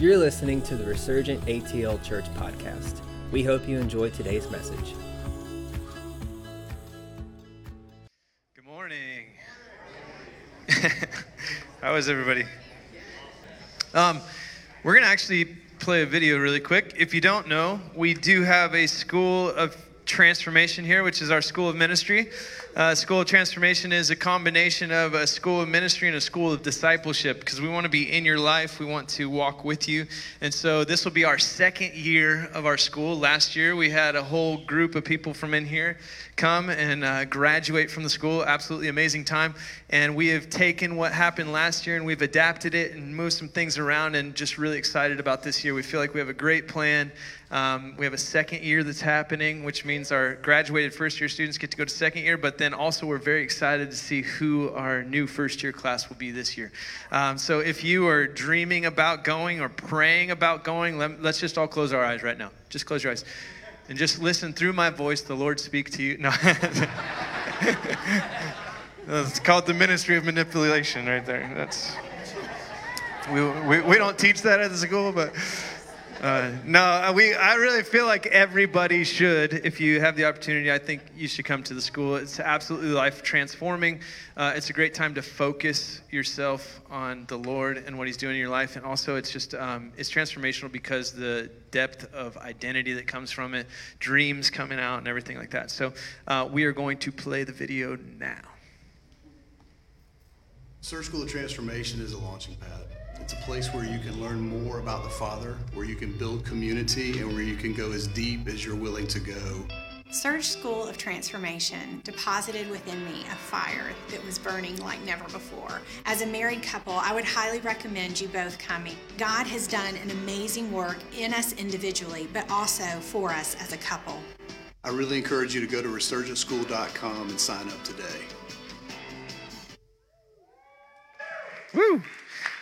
You're listening to the Resurgent ATL Church podcast. We hope you enjoy today's message. Good morning. How is everybody? Um, we're going to actually play a video really quick. If you don't know, we do have a school of transformation here, which is our school of ministry. Uh, school of transformation is a combination of a school of ministry and a school of discipleship because we want to be in your life. We want to walk with you. And so this will be our second year of our school. Last year, we had a whole group of people from in here come and uh, graduate from the school. Absolutely amazing time. And we have taken what happened last year and we've adapted it and moved some things around and just really excited about this year. We feel like we have a great plan. Um, we have a second year that's happening, which means our graduated first year students get to go to second year, but then also we're very excited to see who our new first year class will be this year. Um, so if you are dreaming about going or praying about going, let, let's just all close our eyes right now. Just close your eyes and just listen through my voice, the Lord speak to you. No. it's called the ministry of manipulation right there. That's we, we, we don't teach that at the school, but uh, no, uh, we, I really feel like everybody should, if you have the opportunity, I think you should come to the school. It's absolutely life transforming. Uh, it's a great time to focus yourself on the Lord and what He's doing in your life. And also, it's just, um, it's transformational because the depth of identity that comes from it, dreams coming out, and everything like that. So, uh, we are going to play the video now. Surge School of Transformation is a launching pad. It's a place where you can learn more about the Father, where you can build community, and where you can go as deep as you're willing to go. Surge School of Transformation deposited within me a fire that was burning like never before. As a married couple, I would highly recommend you both coming. God has done an amazing work in us individually, but also for us as a couple. I really encourage you to go to resurgentschool.com and sign up today. Woo!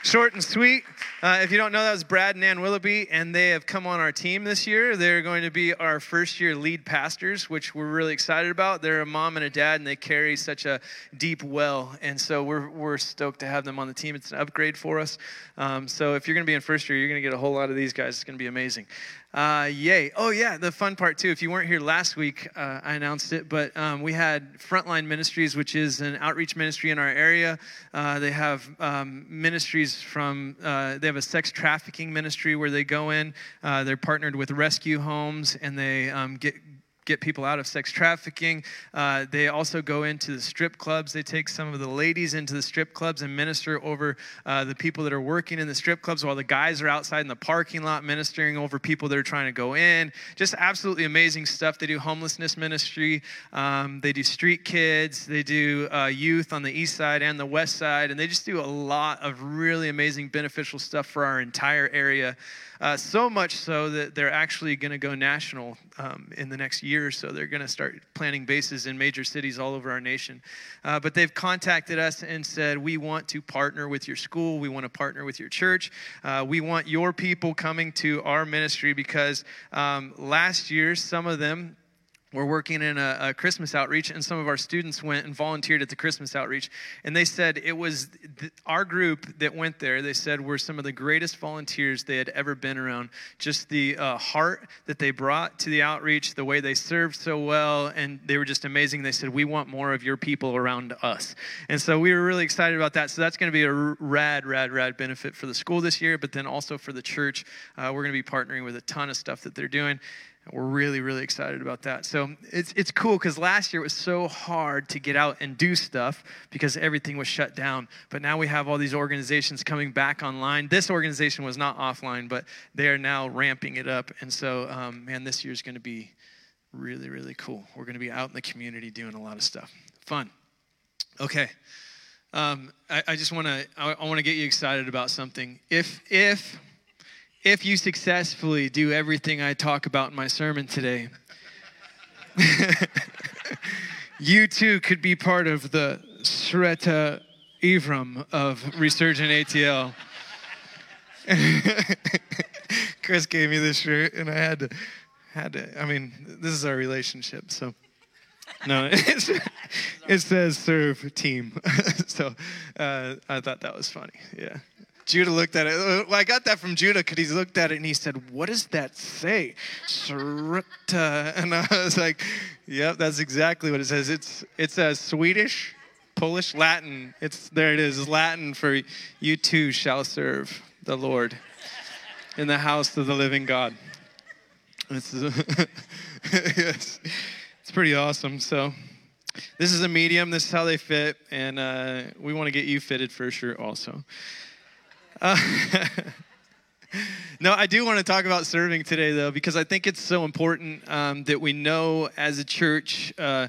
Short and sweet. Uh, if you don't know, that was Brad and Ann Willoughby, and they have come on our team this year. They're going to be our first year lead pastors, which we're really excited about. They're a mom and a dad, and they carry such a deep well. And so we're, we're stoked to have them on the team. It's an upgrade for us. Um, so if you're going to be in first year, you're going to get a whole lot of these guys. It's going to be amazing. Uh, yay. Oh, yeah, the fun part too. If you weren't here last week, uh, I announced it, but um, we had Frontline Ministries, which is an outreach ministry in our area. Uh, they have um, ministries from, uh, they have a sex trafficking ministry where they go in, uh, they're partnered with rescue homes, and they um, get get people out of sex trafficking. Uh, they also go into the strip clubs. They take some of the ladies into the strip clubs and minister over uh, the people that are working in the strip clubs while the guys are outside in the parking lot ministering over people that are trying to go in. Just absolutely amazing stuff. They do homelessness ministry, um, they do street kids, they do uh, youth on the east side and the west side, and they just do a lot of really amazing, beneficial stuff for our entire area. Uh, so much so that they're actually going to go national um, in the next year or so. They're going to start planning bases in major cities all over our nation. Uh, but they've contacted us and said, We want to partner with your school. We want to partner with your church. Uh, we want your people coming to our ministry because um, last year, some of them, we're working in a, a, Christmas outreach, and some of our students went and volunteered at the Christmas outreach. And they said it was th- our group that went there, they said were some of the greatest volunteers they had ever been around. Just the uh, heart that they brought to the outreach, the way they served so well, and they were just amazing. They said, We want more of your people around us. And so we were really excited about that. So that's going to be a rad, rad, rad benefit for the school this year, but then also for the church. Uh, we're going to be partnering with a ton of stuff that they're doing. We're really, really excited about that. So it's, it's cool because last year it was so hard to get out and do stuff because everything was shut down. But now we have all these organizations coming back online. This organization was not offline, but they are now ramping it up. And so, um, man, this year is going to be really, really cool. We're going to be out in the community doing a lot of stuff. Fun. Okay. Um, I, I just want to I, I want to get you excited about something. If if if you successfully do everything I talk about in my sermon today, you too could be part of the Shreta Ivram of Resurgent ATL. Chris gave me this shirt, and I had to, had to. I mean, this is our relationship, so. No, it says serve team. so uh, I thought that was funny. Yeah. Judah looked at it. Well, I got that from Judah because he looked at it and he said, What does that say? Srta. And I was like, Yep, that's exactly what it says. It's, it's a Swedish, Polish, Latin. It's There it is, Latin for you too shall serve the Lord in the house of the living God. It's, yes, it's pretty awesome. So, this is a medium. This is how they fit, and uh, we want to get you fitted for sure, also. No, I do want to talk about serving today, though, because I think it's so important um, that we know as a church. Uh,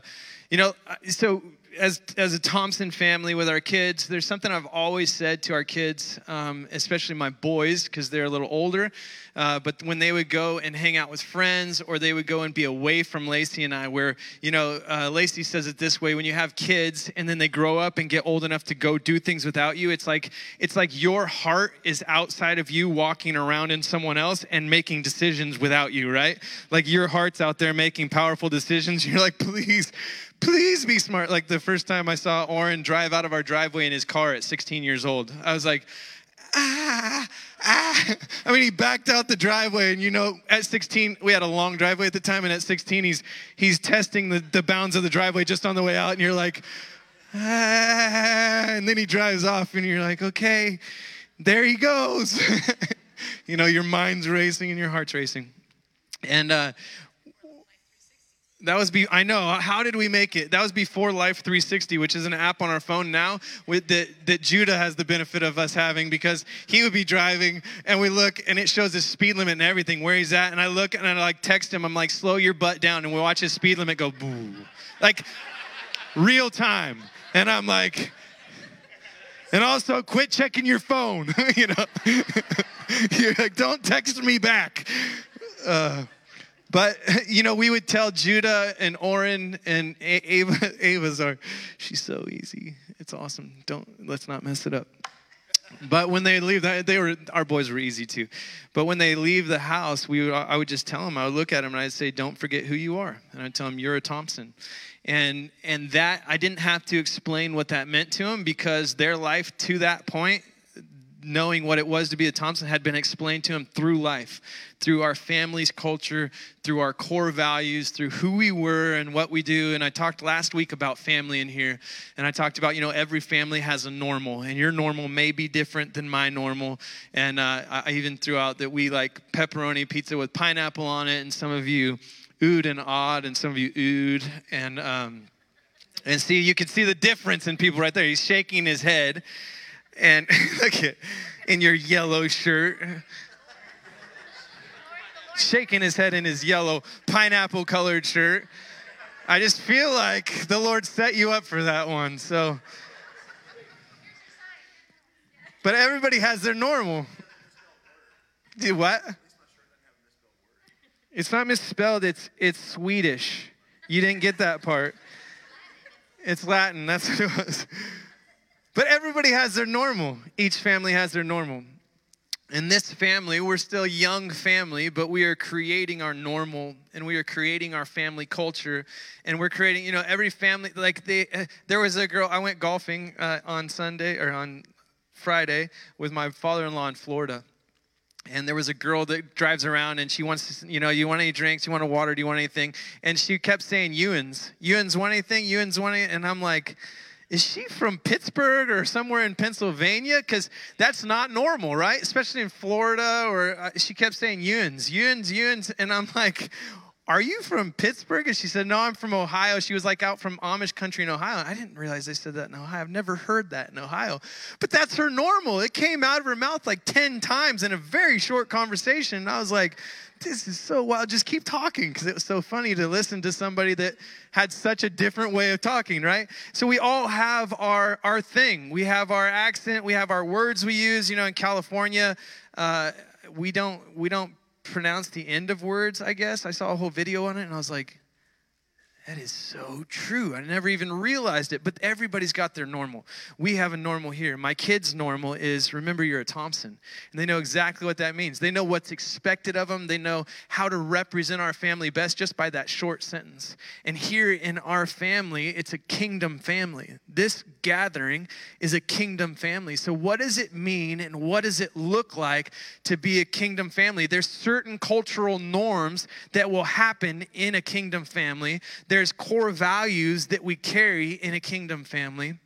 you know, so as as a Thompson family with our kids, there's something I've always said to our kids, um, especially my boys, because they're a little older. Uh, but when they would go and hang out with friends, or they would go and be away from Lacey and I, where you know uh, Lacey says it this way: when you have kids and then they grow up and get old enough to go do things without you, it's like it's like your heart is outside of you, walking around in someone else and making decisions without you, right? Like your heart's out there making powerful decisions. You're like, please please be smart. Like the first time I saw Oren drive out of our driveway in his car at 16 years old, I was like, ah, ah. I mean, he backed out the driveway, and you know, at 16, we had a long driveway at the time, and at 16, he's he's testing the, the bounds of the driveway just on the way out, and you're like, ah, and then he drives off, and you're like, okay, there he goes. you know, your mind's racing and your heart's racing. And uh, that was be I know. How did we make it? That was before Life 360, which is an app on our phone now with that that Judah has the benefit of us having because he would be driving and we look and it shows his speed limit and everything where he's at and I look and I like text him I'm like slow your butt down and we watch his speed limit go boo. Like real time. And I'm like and also quit checking your phone, you know. You're like don't text me back. Uh, but you know, we would tell Judah and Oren and Ava. Ava's are, she's so easy. It's awesome. Don't let's not mess it up. But when they leave, they were our boys were easy too. But when they leave the house, we would, I would just tell them. I would look at them and I'd say, "Don't forget who you are," and I'd tell them, "You're a Thompson." And and that I didn't have to explain what that meant to them because their life to that point knowing what it was to be a Thompson had been explained to him through life, through our family's culture, through our core values, through who we were and what we do. And I talked last week about family in here, and I talked about, you know, every family has a normal, and your normal may be different than my normal. And uh, I even threw out that we like pepperoni pizza with pineapple on it, and some of you ood and odd, and some of you ood. And, um, and see, you can see the difference in people right there. He's shaking his head and look at in your yellow shirt. Shaking his head in his yellow pineapple colored shirt. I just feel like the lord set you up for that one so. But everybody has their normal. Do what? It's not misspelled it's it's swedish. You didn't get that part. It's latin that's what it was but everybody has their normal. Each family has their normal. In this family, we're still young family, but we are creating our normal and we are creating our family culture. And we're creating, you know, every family, like they, uh, there was a girl, I went golfing uh, on Sunday or on Friday with my father in law in Florida. And there was a girl that drives around and she wants to, you know, you want any drinks? You want a water? Do you want anything? And she kept saying, Ewans. Ewans want anything? Ewans want anything? And I'm like, is she from Pittsburgh or somewhere in Pennsylvania? Because that's not normal, right? Especially in Florida. Or uh, she kept saying Ewans, Ewans, Ewans. And I'm like, are you from Pittsburgh? And she said, no, I'm from Ohio. She was like out from Amish country in Ohio. I didn't realize they said that in Ohio. I've never heard that in Ohio. But that's her normal. It came out of her mouth like 10 times in a very short conversation. And I was like, this is so wild. Just keep talking because it was so funny to listen to somebody that had such a different way of talking, right? So we all have our our thing. We have our accent. We have our words we use. You know, in California, uh, we don't we don't pronounce the end of words. I guess I saw a whole video on it, and I was like, That is so true. I never even realized it, but everybody's got their normal. We have a normal here. My kids' normal is remember you're a Thompson. And they know exactly what that means. They know what's expected of them, they know how to represent our family best just by that short sentence. And here in our family, it's a kingdom family. This gathering is a kingdom family. So, what does it mean and what does it look like to be a kingdom family? There's certain cultural norms that will happen in a kingdom family. There there's core values that we carry in a kingdom family.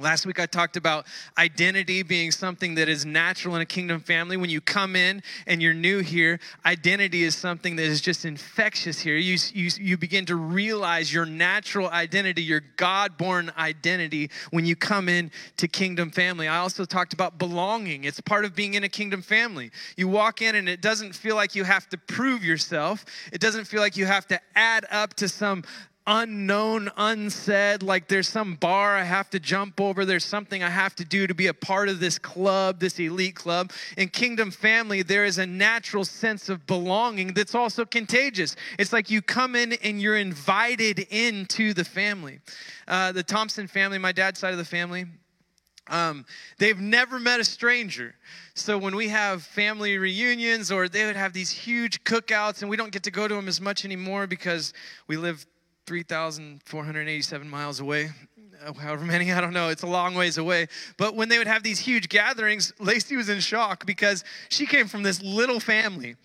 Last week, I talked about identity being something that is natural in a kingdom family. When you come in and you're new here, identity is something that is just infectious here. You, you, you begin to realize your natural identity, your God born identity when you come in to kingdom family. I also talked about belonging. It's part of being in a kingdom family. You walk in and it doesn't feel like you have to prove yourself, it doesn't feel like you have to add up to some unknown, unsaid, like there's some bar I have to jump over, there's something I have to do to be a part of this club, this elite club. In Kingdom Family, there is a natural sense of belonging that's also contagious. It's like you come in and you're invited into the family. Uh, the Thompson family, my dad's side of the family, um, they've never met a stranger. So when we have family reunions or they would have these huge cookouts, and we don't get to go to them as much anymore because we live 3,487 miles away. Uh, however many, I don't know. It's a long ways away. But when they would have these huge gatherings, Lacey was in shock because she came from this little family,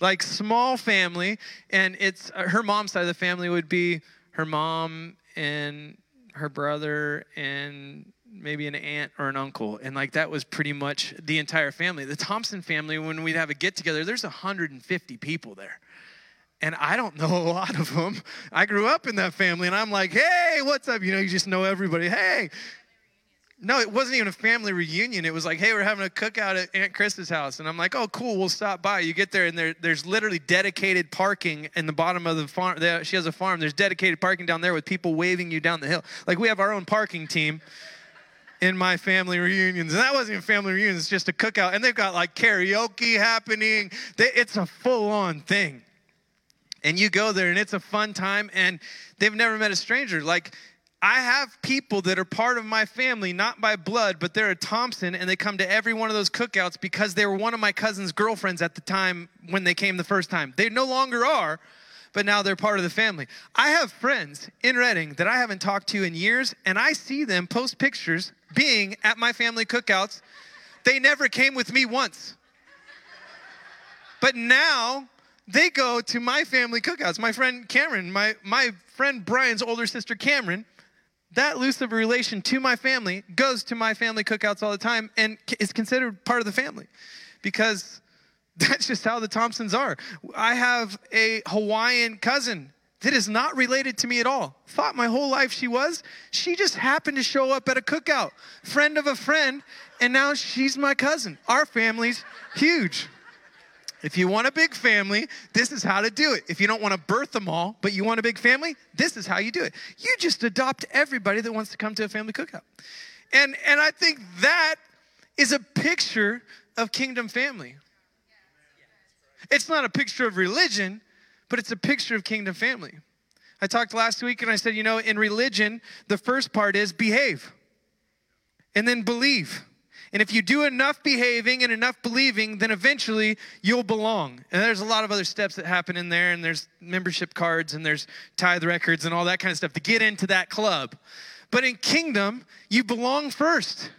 like small family. And it's uh, her mom's side of the family would be her mom and her brother and maybe an aunt or an uncle and like that was pretty much the entire family the thompson family when we'd have a get together there's 150 people there and I don't know a lot of them. I grew up in that family, and I'm like, hey, what's up? You know, you just know everybody. Hey. No, it wasn't even a family reunion. It was like, hey, we're having a cookout at Aunt Chris's house. And I'm like, oh, cool, we'll stop by. You get there, and there, there's literally dedicated parking in the bottom of the farm. She has a farm. There's dedicated parking down there with people waving you down the hill. Like, we have our own parking team in my family reunions. And that wasn't even family reunions, it's just a cookout. And they've got like karaoke happening. It's a full on thing and you go there and it's a fun time and they've never met a stranger like I have people that are part of my family, not by blood, but they're a Thompson, and they come to every one of those cookouts because they were one of my cousin's girlfriends at the time when they came the first time. They no longer are, but now they're part of the family. I have friends in Redding that I haven't talked to in years, and I see them post pictures being at my family cookouts. They never came with me once. But now they go to my family cookouts. My friend Cameron, my, my friend Brian's older sister Cameron, that loose of a relation to my family goes to my family cookouts all the time and is considered part of the family because that's just how the Thompsons are. I have a Hawaiian cousin that is not related to me at all. Thought my whole life she was. She just happened to show up at a cookout, friend of a friend, and now she's my cousin. Our family's huge. If you want a big family, this is how to do it. If you don't want to birth them all, but you want a big family, this is how you do it. You just adopt everybody that wants to come to a family cookout. And, and I think that is a picture of kingdom family. It's not a picture of religion, but it's a picture of kingdom family. I talked last week and I said, you know, in religion, the first part is behave and then believe. And if you do enough behaving and enough believing, then eventually you'll belong. And there's a lot of other steps that happen in there, and there's membership cards, and there's tithe records, and all that kind of stuff to get into that club. But in kingdom, you belong first.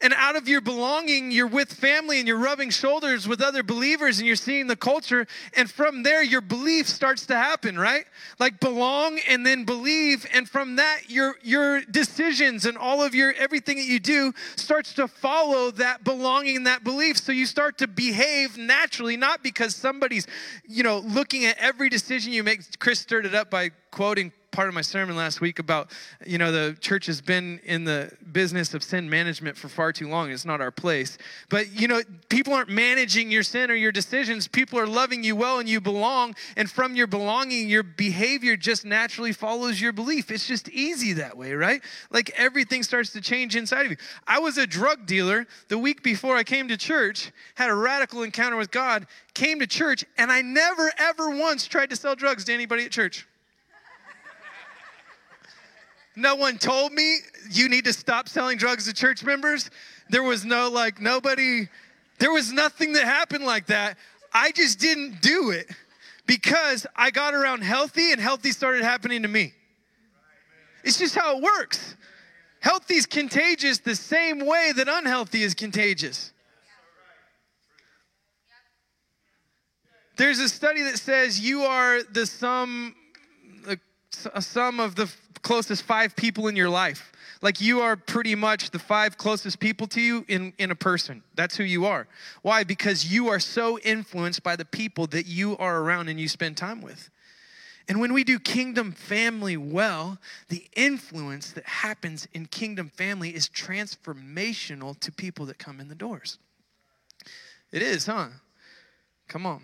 And out of your belonging, you're with family and you're rubbing shoulders with other believers and you're seeing the culture. And from there, your belief starts to happen, right? Like belong and then believe. And from that, your, your decisions and all of your everything that you do starts to follow that belonging that belief. So you start to behave naturally, not because somebody's, you know, looking at every decision you make. Chris stirred it up by quoting part of my sermon last week about, you know, the church has been in the business of sin management for far too long. It's not our place. But, you know, people aren't managing your sin or your decisions. People are loving you well and you belong. And from your belonging, your behavior just naturally follows your belief. It's just easy that way, right? Like everything starts to change inside of you. I was a drug dealer the week before I came to church, had a radical encounter with God, came to church, and I never, ever once tried to sell drugs to anybody at church. No one told me you need to stop selling drugs to church members. There was no like, nobody, there was nothing that happened like that. I just didn't do it because I got around healthy and healthy started happening to me. It's just how it works. Healthy is contagious the same way that unhealthy is contagious. There's a study that says you are the sum, the sum of the closest five people in your life. Like you are pretty much the five closest people to you in, in a person. That's who you are. Why? Because you are so influenced by the people that you are around and you spend time with. And when we do kingdom family well, the influence that happens in kingdom family is transformational to people that come in the doors. It is, huh? Come on.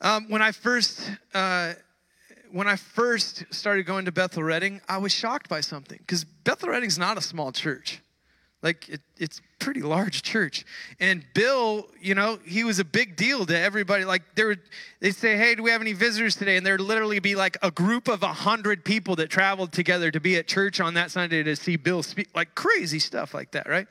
Um, when I first uh, when I first started going to Bethel Redding, I was shocked by something because Bethel Redding's not a small church. Like it, it's pretty large church. And Bill, you know, he was a big deal to everybody. Like they would, they'd say, "Hey, do we have any visitors today?" And there'd literally be like a group of a hundred people that traveled together to be at church on that Sunday to see Bill speak. Like crazy stuff like that, right?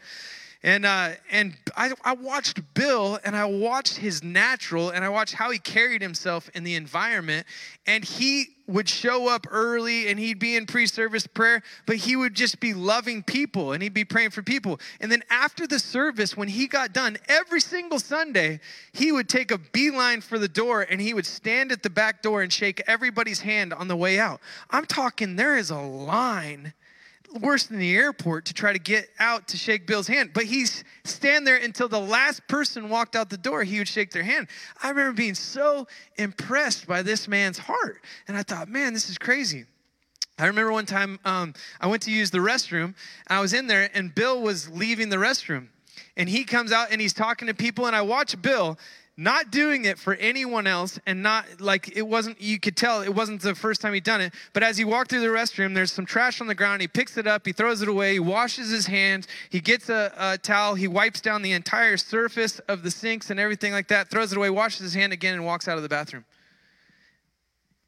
And, uh, and I, I watched Bill and I watched his natural and I watched how he carried himself in the environment. And he would show up early and he'd be in pre service prayer, but he would just be loving people and he'd be praying for people. And then after the service, when he got done, every single Sunday, he would take a beeline for the door and he would stand at the back door and shake everybody's hand on the way out. I'm talking, there is a line worse than the airport to try to get out to shake Bill's hand. But he's stand there until the last person walked out the door, he would shake their hand. I remember being so impressed by this man's heart. And I thought, man, this is crazy. I remember one time um, I went to use the restroom. I was in there, and Bill was leaving the restroom. And he comes out and he's talking to people, and I watch Bill not doing it for anyone else and not like it wasn't you could tell it wasn't the first time he'd done it but as he walked through the restroom there's some trash on the ground. He picks it up he throws it away he washes his hands he gets a, a towel he wipes down the entire surface of the sinks and everything like that throws it away washes his hand again and walks out of the bathroom.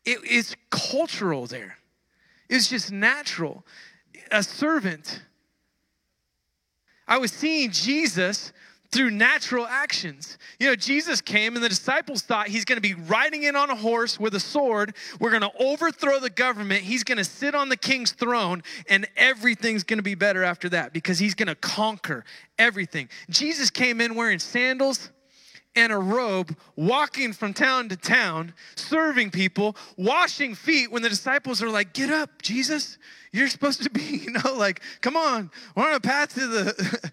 It, it's cultural there. It's just natural. A servant. I was seeing jesus through natural actions. You know, Jesus came and the disciples thought he's going to be riding in on a horse with a sword. We're going to overthrow the government. He's going to sit on the king's throne and everything's going to be better after that because he's going to conquer everything. Jesus came in wearing sandals and a robe, walking from town to town, serving people, washing feet when the disciples are like, Get up, Jesus. You're supposed to be, you know, like, come on, we're on a path to the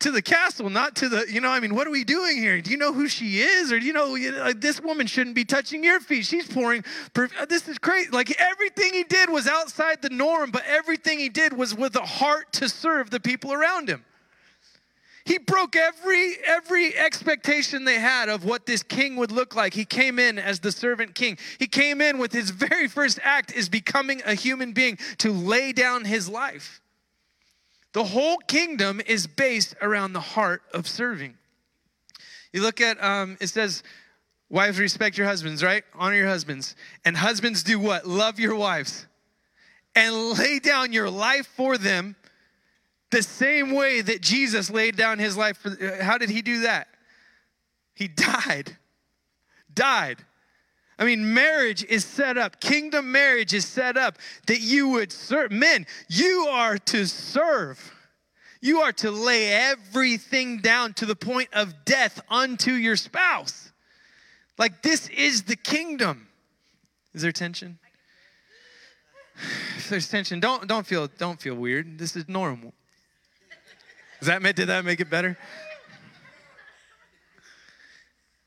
to the castle, not to the, you know, I mean, what are we doing here? Do you know who she is? Or do you know, like, this woman shouldn't be touching your feet? She's pouring, uh, this is crazy. Like everything he did was outside the norm, but everything he did was with a heart to serve the people around him. He broke every every expectation they had of what this king would look like. He came in as the servant king. He came in with his very first act is becoming a human being to lay down his life. The whole kingdom is based around the heart of serving. You look at, um, it says, wives respect your husbands, right? Honor your husbands. And husbands do what? Love your wives. And lay down your life for them the same way that Jesus laid down his life for. Uh, how did he do that? He died. Died. I mean, marriage is set up, kingdom marriage is set up that you would serve. Men, you are to serve. You are to lay everything down to the point of death unto your spouse. Like, this is the kingdom. Is there tension? If there's tension, don't, don't, feel, don't feel weird. This is normal. Does that, did that make it better?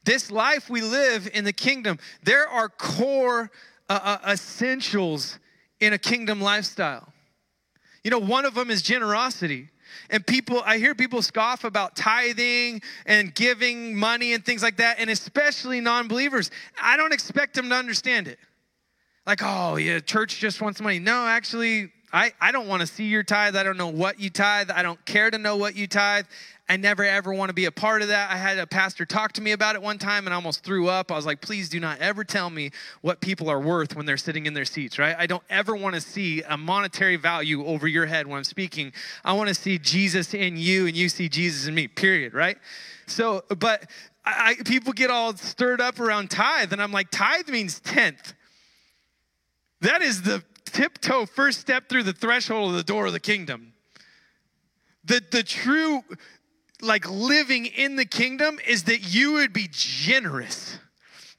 This life we live in the kingdom, there are core uh, uh, essentials in a kingdom lifestyle. You know, one of them is generosity. And people, I hear people scoff about tithing and giving money and things like that, and especially non believers. I don't expect them to understand it. Like, oh, yeah, church just wants money. No, actually, I, I don't want to see your tithe. I don't know what you tithe. I don't care to know what you tithe. I never ever want to be a part of that. I had a pastor talk to me about it one time and I almost threw up. I was like, please do not ever tell me what people are worth when they're sitting in their seats, right? I don't ever want to see a monetary value over your head when I'm speaking. I want to see Jesus in you and you see Jesus in me, period, right? So, but I, people get all stirred up around tithe, and I'm like, tithe means tenth. That is the tiptoe first step through the threshold of the door of the kingdom. The, the true, like living in the kingdom is that you would be generous.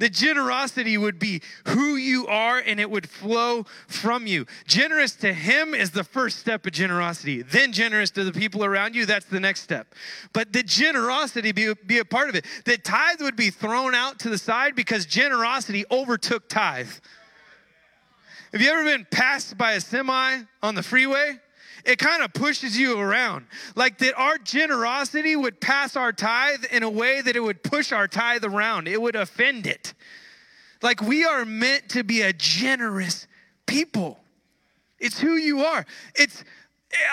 The generosity would be who you are and it would flow from you. Generous to Him is the first step of generosity. Then, generous to the people around you, that's the next step. But the generosity be, be a part of it. The tithe would be thrown out to the side because generosity overtook tithe. Have you ever been passed by a semi on the freeway? it kind of pushes you around. Like that our generosity would pass our tithe in a way that it would push our tithe around, it would offend it. Like we are meant to be a generous people. It's who you are. It's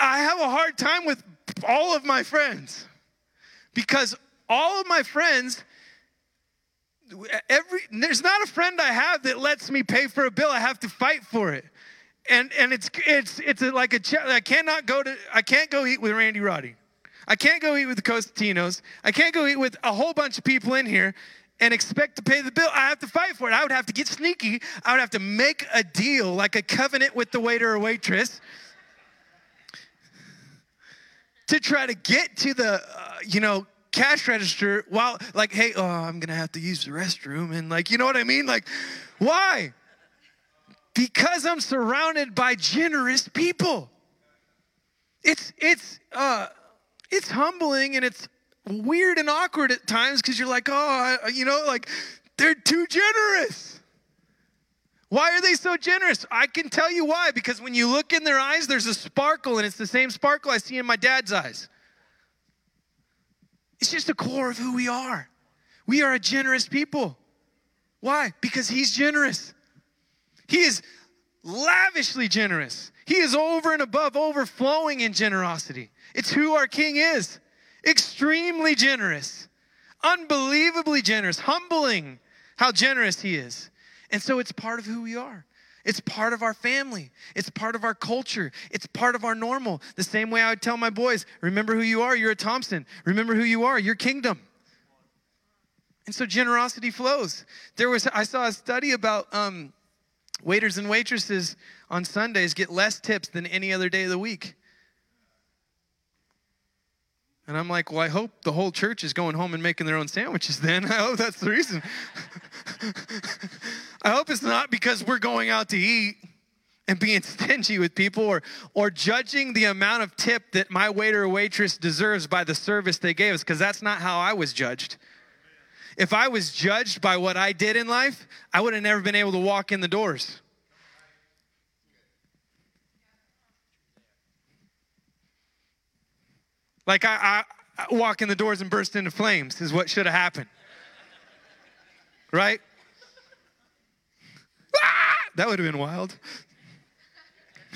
I have a hard time with all of my friends because all of my friends every there's not a friend I have that lets me pay for a bill. I have to fight for it and and it's it's it's a, like a I cannot go to I can't go eat with Randy Roddy. I can't go eat with the Costatinos. I can't go eat with a whole bunch of people in here and expect to pay the bill. I have to fight for it. I would have to get sneaky. I would have to make a deal, like a covenant with the waiter or waitress, to try to get to the, uh, you know, cash register while, like, hey, oh, I'm gonna have to use the restroom, and like, you know what I mean? Like, why? because I'm surrounded by generous people. It's it's uh it's humbling and it's weird and awkward at times because you're like, oh, you know, like they're too generous. Why are they so generous? I can tell you why. Because when you look in their eyes, there's a sparkle, and it's the same sparkle I see in my dad's eyes. It's just the core of who we are. We are a generous people. Why? Because he's generous. He is lavishly generous. He is over and above, overflowing in generosity. It's who our King is. Extremely generous, unbelievably generous, humbling how generous He is. And so it's part of who we are. It's part of our family. It's part of our culture. It's part of our normal. The same way I would tell my boys remember who you are, you're a Thompson. Remember who you are, your kingdom. And so generosity flows. There was, I saw a study about, um, Waiters and waitresses on Sundays get less tips than any other day of the week. And I'm like, well, I hope the whole church is going home and making their own sandwiches then. I hope that's the reason. I hope it's not because we're going out to eat and being stingy with people or, or judging the amount of tip that my waiter or waitress deserves by the service they gave us, because that's not how I was judged. If I was judged by what I did in life, I would have never been able to walk in the doors. Like I, I, I walk in the doors and burst into flames is what should have happened. Right? That would have been wild.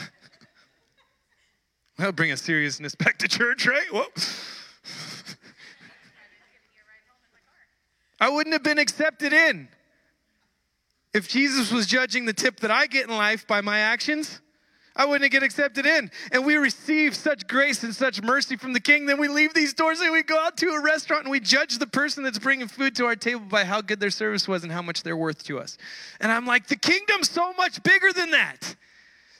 that would bring a seriousness back to church, right? Whoa. I wouldn't have been accepted in. If Jesus was judging the tip that I get in life by my actions, I wouldn't get accepted in. And we receive such grace and such mercy from the King. Then we leave these doors and we go out to a restaurant and we judge the person that's bringing food to our table by how good their service was and how much they're worth to us. And I'm like, the kingdom's so much bigger than that.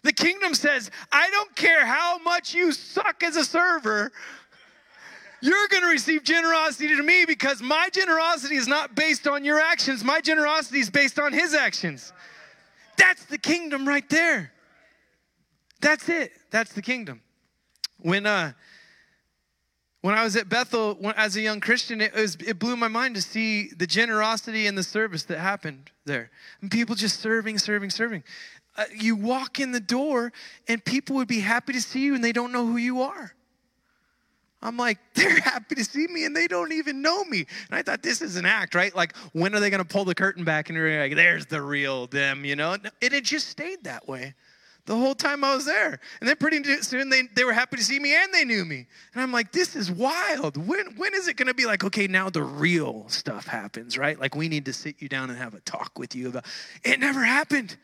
The kingdom says, I don't care how much you suck as a server, you're going to receive generosity to me because my generosity is not based on your actions. My generosity is based on his actions. That's the kingdom right there. That's it. That's the kingdom. When uh when I was at Bethel when, as a young Christian, it, was, it blew my mind to see the generosity and the service that happened there. And people just serving, serving, serving. Uh, you walk in the door, and people would be happy to see you, and they don't know who you are. I'm like, they're happy to see me and they don't even know me. And I thought, this is an act, right? Like, when are they going to pull the curtain back and you're like, there's the real them, you know? And it just stayed that way. The whole time I was there. And then pretty soon they, they were happy to see me and they knew me. And I'm like, this is wild. When, when is it going to be like, okay, now the real stuff happens, right? Like we need to sit you down and have a talk with you about it never happened.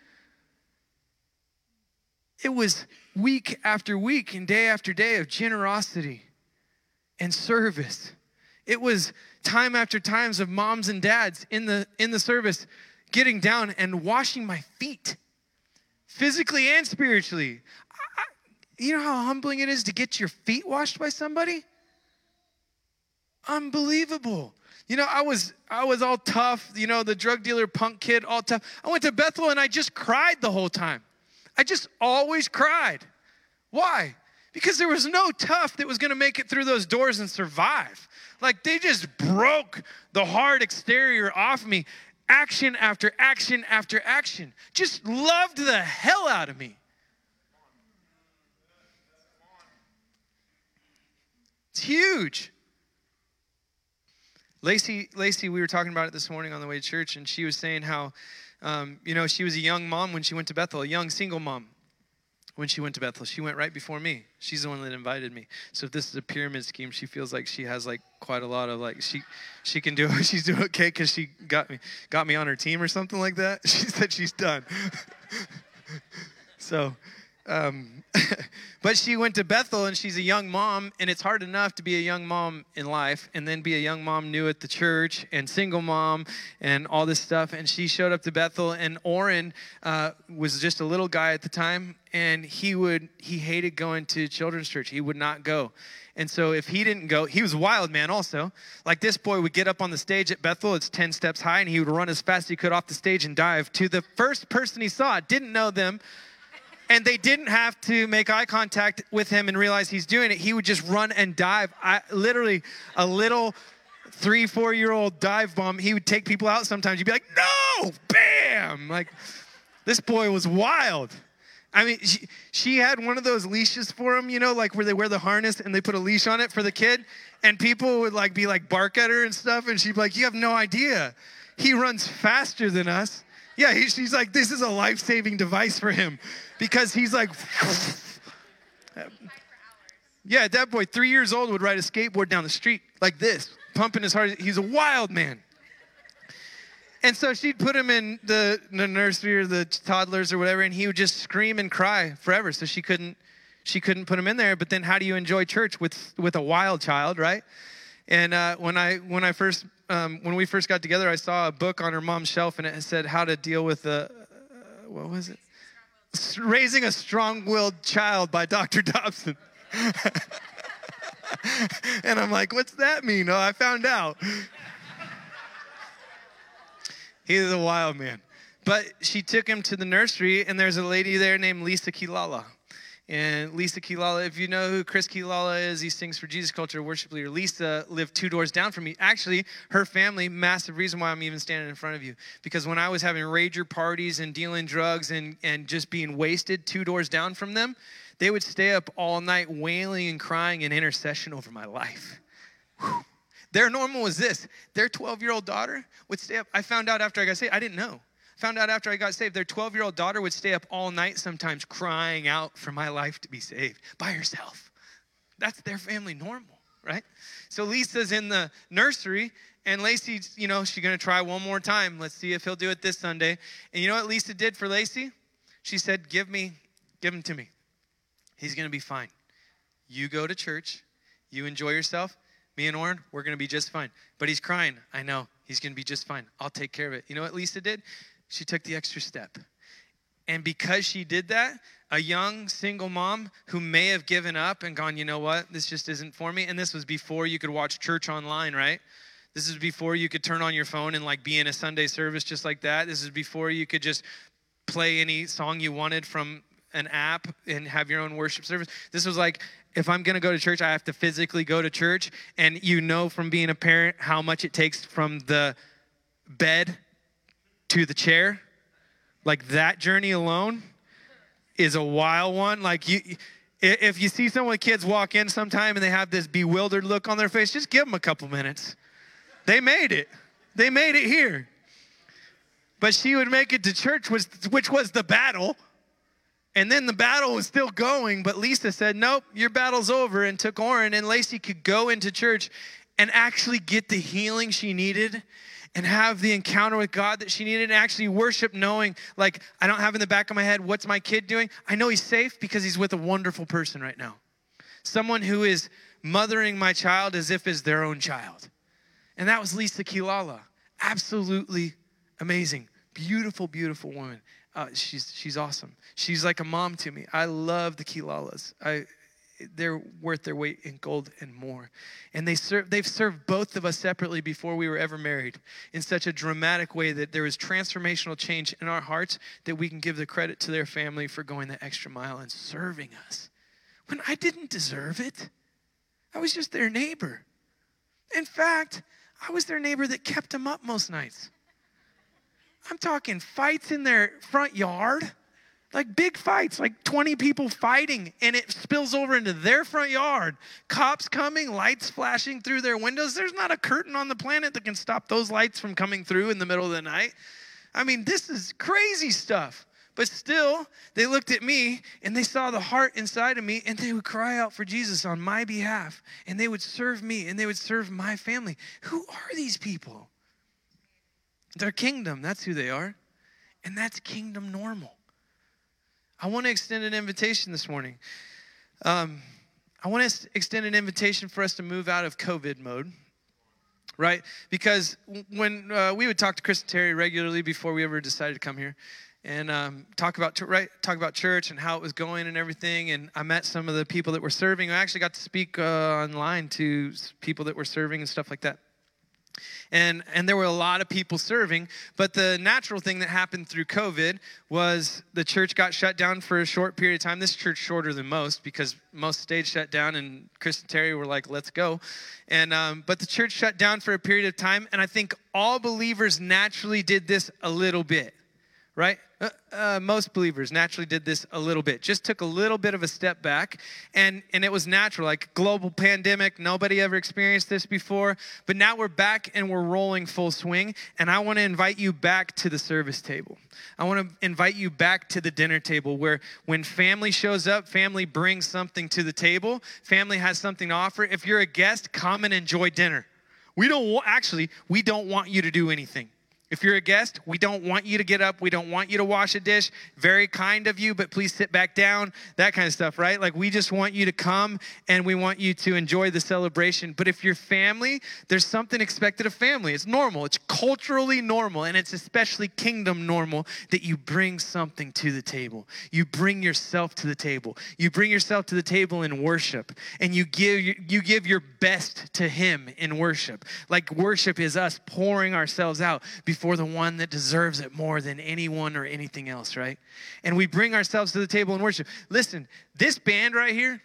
It was week after week and day after day of generosity and service. It was time after times of moms and dads in the in the service getting down and washing my feet physically and spiritually. I, you know how humbling it is to get your feet washed by somebody? Unbelievable. You know, I was I was all tough, you know, the drug dealer punk kid, all tough. I went to Bethel and I just cried the whole time. I just always cried. Why? Because there was no tough that was going to make it through those doors and survive. Like they just broke the hard exterior off me, action after action after action. Just loved the hell out of me. It's huge. Lacey, Lacey, we were talking about it this morning on the way to church, and she was saying how um, you know, she was a young mom when she went to Bethel, a young single mom when she went to Bethel. She went right before me. She's the one that invited me. So if this is a pyramid scheme, she feels like she has like quite a lot of like she she can do it. She's doing okay because she got me got me on her team or something like that. She said she's done. so um, but she went to Bethel and she's a young mom, and it's hard enough to be a young mom in life and then be a young mom new at the church and single mom and all this stuff. And she showed up to Bethel, and Orrin uh, was just a little guy at the time, and he would he hated going to children's church. He would not go. And so if he didn't go, he was wild man also. Like this boy would get up on the stage at Bethel, it's 10 steps high, and he would run as fast as he could off the stage and dive to the first person he saw, didn't know them, and they didn't have to make eye contact with him and realize he's doing it. He would just run and dive. I literally a little three, four year old dive bomb. He would take people out sometimes. You'd be like, no, bam! Like this boy was wild. I mean, she, she had one of those leashes for him, you know, like where they wear the harness and they put a leash on it for the kid, and people would like be like bark at her and stuff, and she'd be like, "You have no idea. He runs faster than us." Yeah, he, she's like, "This is a life-saving device for him." because he's like, yeah, that boy, three years old, would ride a skateboard down the street like this, pumping his heart. He's a wild man. And so she'd put him in the, the nursery or the toddlers or whatever, and he would just scream and cry forever. So she couldn't she couldn't put him in there. But then how do you enjoy church with with a wild child, right? And uh, when I when I first um, when we first got together, I saw a book on her mom's shelf, and it said how to deal with a uh, what was it? Raising a Strong Willed Child by Dr. Dobson. and I'm like, what's that mean? Oh, I found out. He's a wild man. But she took him to the nursery, and there's a lady there named Lisa Quilala. And Lisa Quilala, if you know who Chris Quilala is, he sings for Jesus Culture worship leader. Lisa lived two doors down from me. Actually, her family, massive reason why I'm even standing in front of you. Because when I was having rager parties and dealing drugs and, and just being wasted two doors down from them, they would stay up all night wailing and crying in intercession over my life. Whew. Their normal was this their 12 year old daughter would stay up. I found out after I got saved, I didn't know. Found out after I got saved, their 12 year old daughter would stay up all night sometimes crying out for my life to be saved by herself. That's their family normal, right? So Lisa's in the nursery, and Lacey's, you know, she's gonna try one more time. Let's see if he'll do it this Sunday. And you know what Lisa did for Lacey? She said, Give me, give him to me. He's gonna be fine. You go to church, you enjoy yourself. Me and Orrin, we're gonna be just fine. But he's crying. I know. He's gonna be just fine. I'll take care of it. You know what Lisa did? She took the extra step. And because she did that, a young single mom who may have given up and gone, you know what, this just isn't for me. And this was before you could watch church online, right? This is before you could turn on your phone and like be in a Sunday service just like that. This is before you could just play any song you wanted from an app and have your own worship service. This was like, if I'm gonna go to church, I have to physically go to church. And you know from being a parent how much it takes from the bed to the chair, like that journey alone is a wild one. Like you if you see some of the kids walk in sometime and they have this bewildered look on their face, just give them a couple minutes. They made it. They made it here. But she would make it to church, which, which was the battle. And then the battle was still going, but Lisa said, Nope, your battle's over, and took Oren, and Lacey could go into church and actually get the healing she needed and have the encounter with God that she needed and actually worship knowing, like, I don't have in the back of my head, what's my kid doing? I know he's safe because he's with a wonderful person right now. Someone who is mothering my child as if is their own child. And that was Lisa Quilala. Absolutely amazing. Beautiful, beautiful woman. Uh, she's, she's awesome. She's like a mom to me. I love the Quilalas. I, they're worth their weight in gold and more. And they serve, they've served both of us separately before we were ever married in such a dramatic way that there was transformational change in our hearts that we can give the credit to their family for going the extra mile and serving us when I didn't deserve it. I was just their neighbor. In fact, I was their neighbor that kept them up most nights. I'm talking fights in their front yard, like big fights, like 20 people fighting, and it spills over into their front yard. Cops coming, lights flashing through their windows. There's not a curtain on the planet that can stop those lights from coming through in the middle of the night. I mean, this is crazy stuff. But still, they looked at me and they saw the heart inside of me and they would cry out for Jesus on my behalf and they would serve me and they would serve my family. Who are these people? They're kingdom. That's who they are. And that's kingdom normal. I want to extend an invitation this morning. Um, I want to extend an invitation for us to move out of COVID mode, right? Because when uh, we would talk to Chris and Terry regularly before we ever decided to come here, and um, talk about right talk about church and how it was going and everything. And I met some of the people that were serving. I actually got to speak uh, online to people that were serving and stuff like that and and there were a lot of people serving but the natural thing that happened through covid was the church got shut down for a short period of time. This church shorter than most because most stayed shut down and chris and terry were like let's go. And um, but the church shut down for a period of time and i think all believers naturally did this a little bit right? Uh, uh, most believers naturally did this a little bit just took a little bit of a step back and and it was natural like global pandemic nobody ever experienced this before but now we're back and we're rolling full swing and i want to invite you back to the service table. I want to invite you back to the dinner table where when family shows up family brings something to the table family has something to offer. If you're a guest come and enjoy dinner. We don't actually we don't want you to do anything if you're a guest, we don't want you to get up. We don't want you to wash a dish. Very kind of you, but please sit back down. That kind of stuff, right? Like we just want you to come and we want you to enjoy the celebration. But if you're family, there's something expected of family. It's normal, it's culturally normal, and it's especially kingdom normal that you bring something to the table. You bring yourself to the table. You bring yourself to the table in worship, and you give, you give your best to Him in worship. Like worship is us pouring ourselves out for the one that deserves it more than anyone or anything else, right? And we bring ourselves to the table and worship. Listen, this band right here,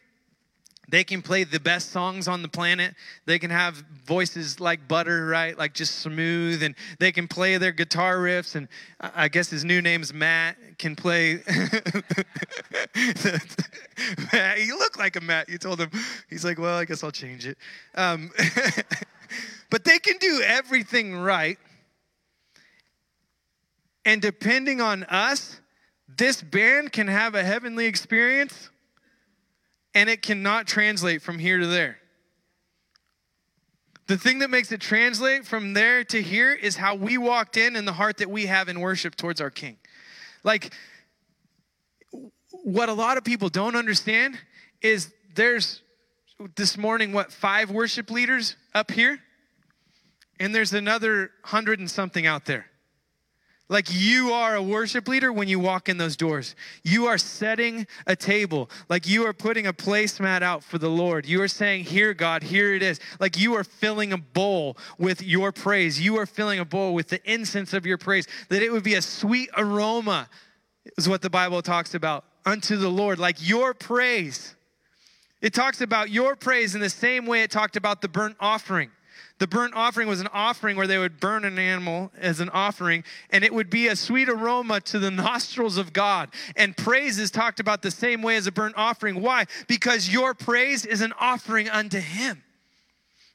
they can play the best songs on the planet. They can have voices like butter, right? Like just smooth. And they can play their guitar riffs. And I guess his new name's Matt, can play. Matt, you look like a Matt. You told him. He's like, well, I guess I'll change it. Um, but they can do everything right. And depending on us, this band can have a heavenly experience and it cannot translate from here to there. The thing that makes it translate from there to here is how we walked in and the heart that we have in worship towards our King. Like, what a lot of people don't understand is there's this morning, what, five worship leaders up here? And there's another hundred and something out there. Like you are a worship leader when you walk in those doors. You are setting a table. Like you are putting a placemat out for the Lord. You are saying, Here, God, here it is. Like you are filling a bowl with your praise. You are filling a bowl with the incense of your praise, that it would be a sweet aroma, is what the Bible talks about, unto the Lord. Like your praise. It talks about your praise in the same way it talked about the burnt offering. The burnt offering was an offering where they would burn an animal as an offering, and it would be a sweet aroma to the nostrils of God. And praise is talked about the same way as a burnt offering. Why? Because your praise is an offering unto Him.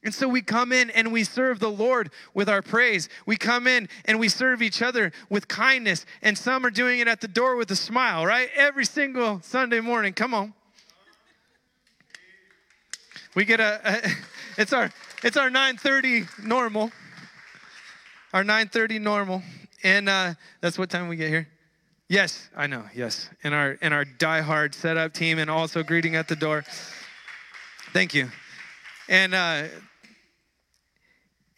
And so we come in and we serve the Lord with our praise. We come in and we serve each other with kindness. And some are doing it at the door with a smile, right? Every single Sunday morning. Come on. We get a, a it's our it's our 9:30 normal. Our 9:30 normal. And uh, that's what time we get here. Yes, I know. Yes, and our and our diehard setup team, and also greeting at the door. Thank you. And uh,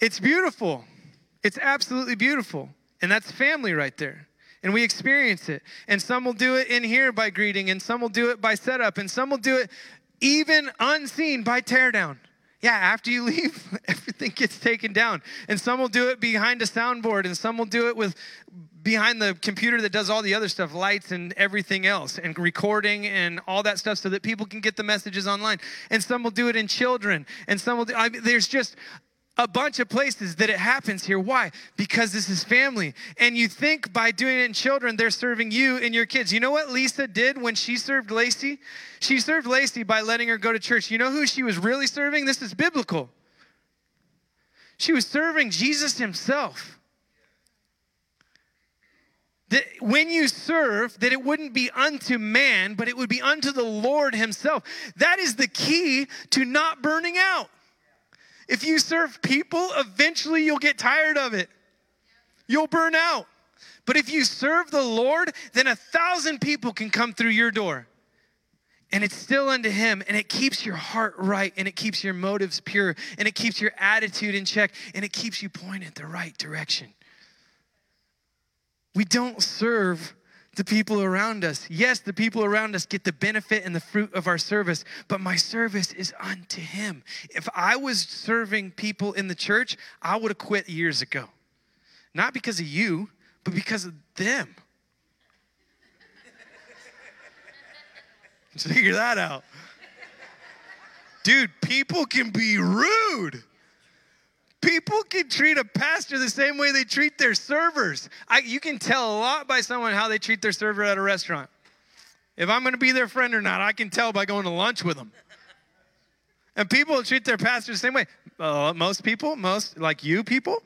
it's beautiful. It's absolutely beautiful. And that's family right there. And we experience it. And some will do it in here by greeting, and some will do it by setup, and some will do it even unseen by teardown. Yeah, after you leave, everything gets taken down. And some will do it behind a soundboard, and some will do it with behind the computer that does all the other stuff, lights and everything else, and recording and all that stuff so that people can get the messages online. And some will do it in children, and some will do, I mean, there's just a bunch of places that it happens here. Why? Because this is family. And you think by doing it in children, they're serving you and your kids. You know what Lisa did when she served Lacey? She served Lacey by letting her go to church. You know who she was really serving? This is biblical. She was serving Jesus himself. That when you serve, that it wouldn't be unto man, but it would be unto the Lord himself. That is the key to not burning out. If you serve people, eventually you'll get tired of it. You'll burn out. But if you serve the Lord, then a thousand people can come through your door. And it's still unto Him, and it keeps your heart right, and it keeps your motives pure, and it keeps your attitude in check, and it keeps you pointed the right direction. We don't serve the people around us. Yes, the people around us get the benefit and the fruit of our service, but my service is unto Him. If I was serving people in the church, I would have quit years ago. Not because of you, but because of them. Let's figure that out. Dude, people can be rude. People can treat a pastor the same way they treat their servers. I, you can tell a lot by someone how they treat their server at a restaurant. If I'm going to be their friend or not, I can tell by going to lunch with them. And people treat their pastor the same way. Uh, most people, most like you people,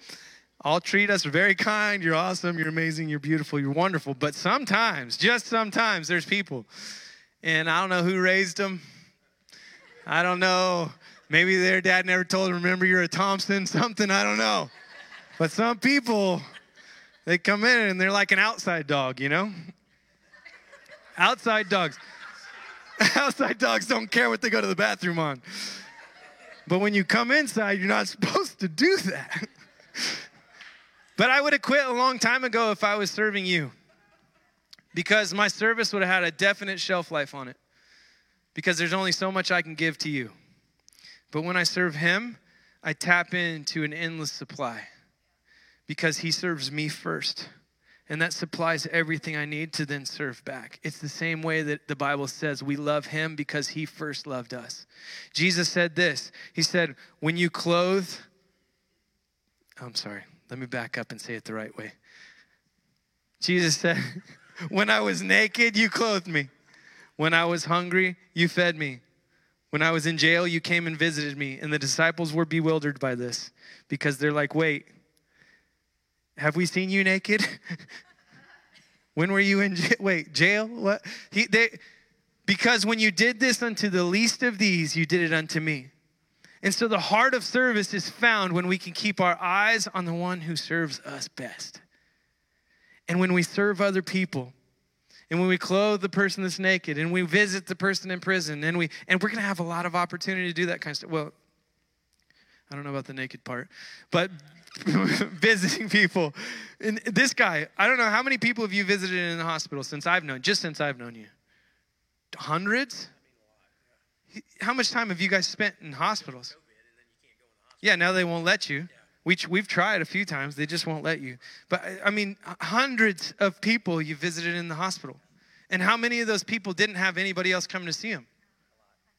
all treat us very kind. You're awesome. You're amazing. You're beautiful. You're wonderful. But sometimes, just sometimes, there's people, and I don't know who raised them. I don't know Maybe their dad never told them, remember you're a Thompson, something, I don't know. But some people, they come in and they're like an outside dog, you know? Outside dogs. outside dogs don't care what they go to the bathroom on. But when you come inside, you're not supposed to do that. but I would have quit a long time ago if I was serving you. Because my service would have had a definite shelf life on it. Because there's only so much I can give to you. But when I serve Him, I tap into an endless supply because He serves me first. And that supplies everything I need to then serve back. It's the same way that the Bible says we love Him because He first loved us. Jesus said this He said, When you clothe, I'm sorry, let me back up and say it the right way. Jesus said, When I was naked, you clothed me. When I was hungry, you fed me. When I was in jail, you came and visited me. And the disciples were bewildered by this because they're like, wait, have we seen you naked? when were you in jail? Wait, jail? What? He, they, because when you did this unto the least of these, you did it unto me. And so the heart of service is found when we can keep our eyes on the one who serves us best. And when we serve other people, and when we clothe the person that's naked and we visit the person in prison and we and we're going to have a lot of opportunity to do that kind of stuff. Well i don't know about the naked part but visiting people. And this guy i don't know how many people have you visited in the hospital since i've known just since i've known you? Hundreds? How much time have you guys spent in hospitals? Yeah now they won't let you we, we've tried a few times, they just won't let you. But I mean, hundreds of people you visited in the hospital. And how many of those people didn't have anybody else coming to see them?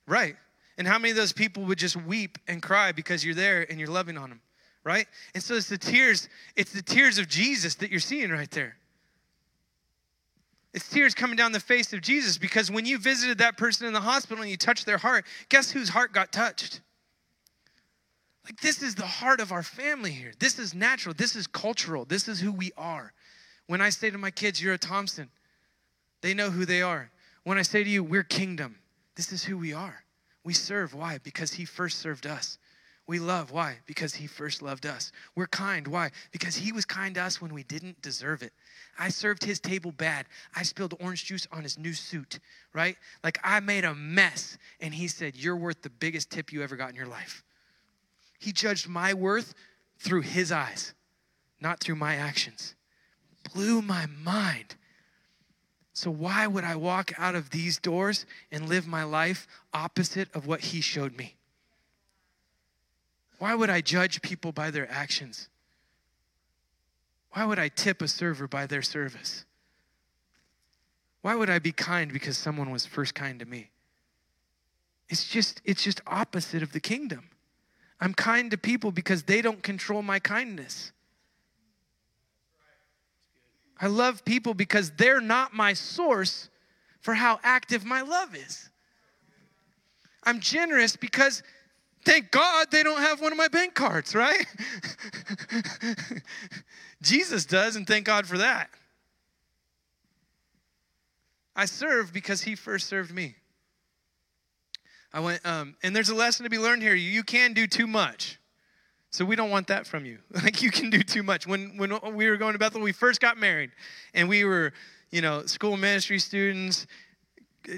Right. And how many of those people would just weep and cry because you're there and you're loving on them? Right? And so it's the tears, it's the tears of Jesus that you're seeing right there. It's tears coming down the face of Jesus because when you visited that person in the hospital and you touched their heart, guess whose heart got touched? Like, this is the heart of our family here. This is natural. This is cultural. This is who we are. When I say to my kids, You're a Thompson, they know who they are. When I say to you, We're kingdom, this is who we are. We serve. Why? Because He first served us. We love. Why? Because He first loved us. We're kind. Why? Because He was kind to us when we didn't deserve it. I served His table bad. I spilled orange juice on His new suit, right? Like I made a mess. And He said, You're worth the biggest tip you ever got in your life. He judged my worth through his eyes, not through my actions. Blew my mind. So, why would I walk out of these doors and live my life opposite of what he showed me? Why would I judge people by their actions? Why would I tip a server by their service? Why would I be kind because someone was first kind to me? It's just it's just opposite of the kingdom. I'm kind to people because they don't control my kindness. I love people because they're not my source for how active my love is. I'm generous because thank God they don't have one of my bank cards, right? Jesus does, and thank God for that. I serve because he first served me. I went, um, and there's a lesson to be learned here. You can do too much. So we don't want that from you. Like you can do too much. When when we were going to Bethel, we first got married, and we were, you know, school ministry students,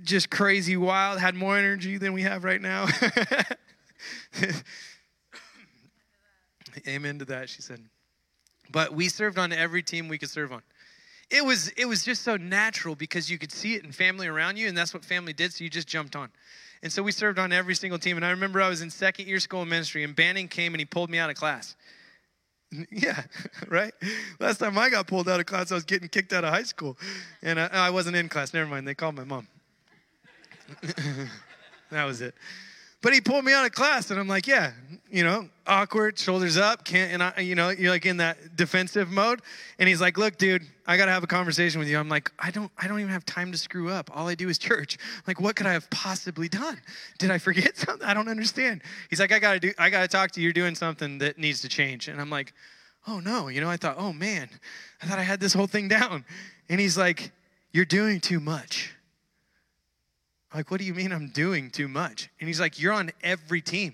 just crazy, wild, had more energy than we have right now. Amen to that, she said. But we served on every team we could serve on. It was it was just so natural because you could see it in family around you, and that's what family did. So you just jumped on. And so we served on every single team. And I remember I was in second year school ministry, and Banning came and he pulled me out of class. Yeah, right? Last time I got pulled out of class, I was getting kicked out of high school. And I, I wasn't in class. Never mind. They called my mom. that was it. But he pulled me out of class, and I'm like, yeah, you know, awkward, shoulders up, can't, and I, you know, you're like in that defensive mode. And he's like, look, dude, I gotta have a conversation with you. I'm like, I don't, I don't even have time to screw up. All I do is church. like, what could I have possibly done? Did I forget something? I don't understand. He's like, I gotta do, I gotta talk to you. You're doing something that needs to change. And I'm like, oh no, you know, I thought, oh man, I thought I had this whole thing down. And he's like, you're doing too much. Like, what do you mean I'm doing too much? And he's like, You're on every team.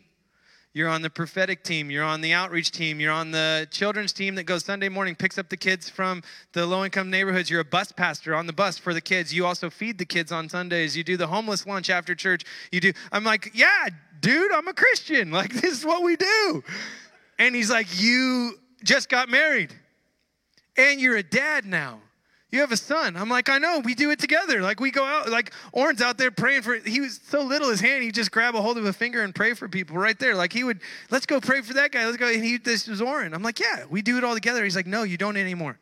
You're on the prophetic team. You're on the outreach team. You're on the children's team that goes Sunday morning, picks up the kids from the low income neighborhoods. You're a bus pastor on the bus for the kids. You also feed the kids on Sundays. You do the homeless lunch after church. You do. I'm like, yeah, dude, I'm a Christian. Like, this is what we do. And he's like, you just got married and you're a dad now. You have a son. I'm like, I know. We do it together. Like we go out. Like Oren's out there praying for. He was so little. His hand. He just grab a hold of a finger and pray for people right there. Like he would. Let's go pray for that guy. Let's go. And he. This was Oren. I'm like, yeah. We do it all together. He's like, no, you don't anymore.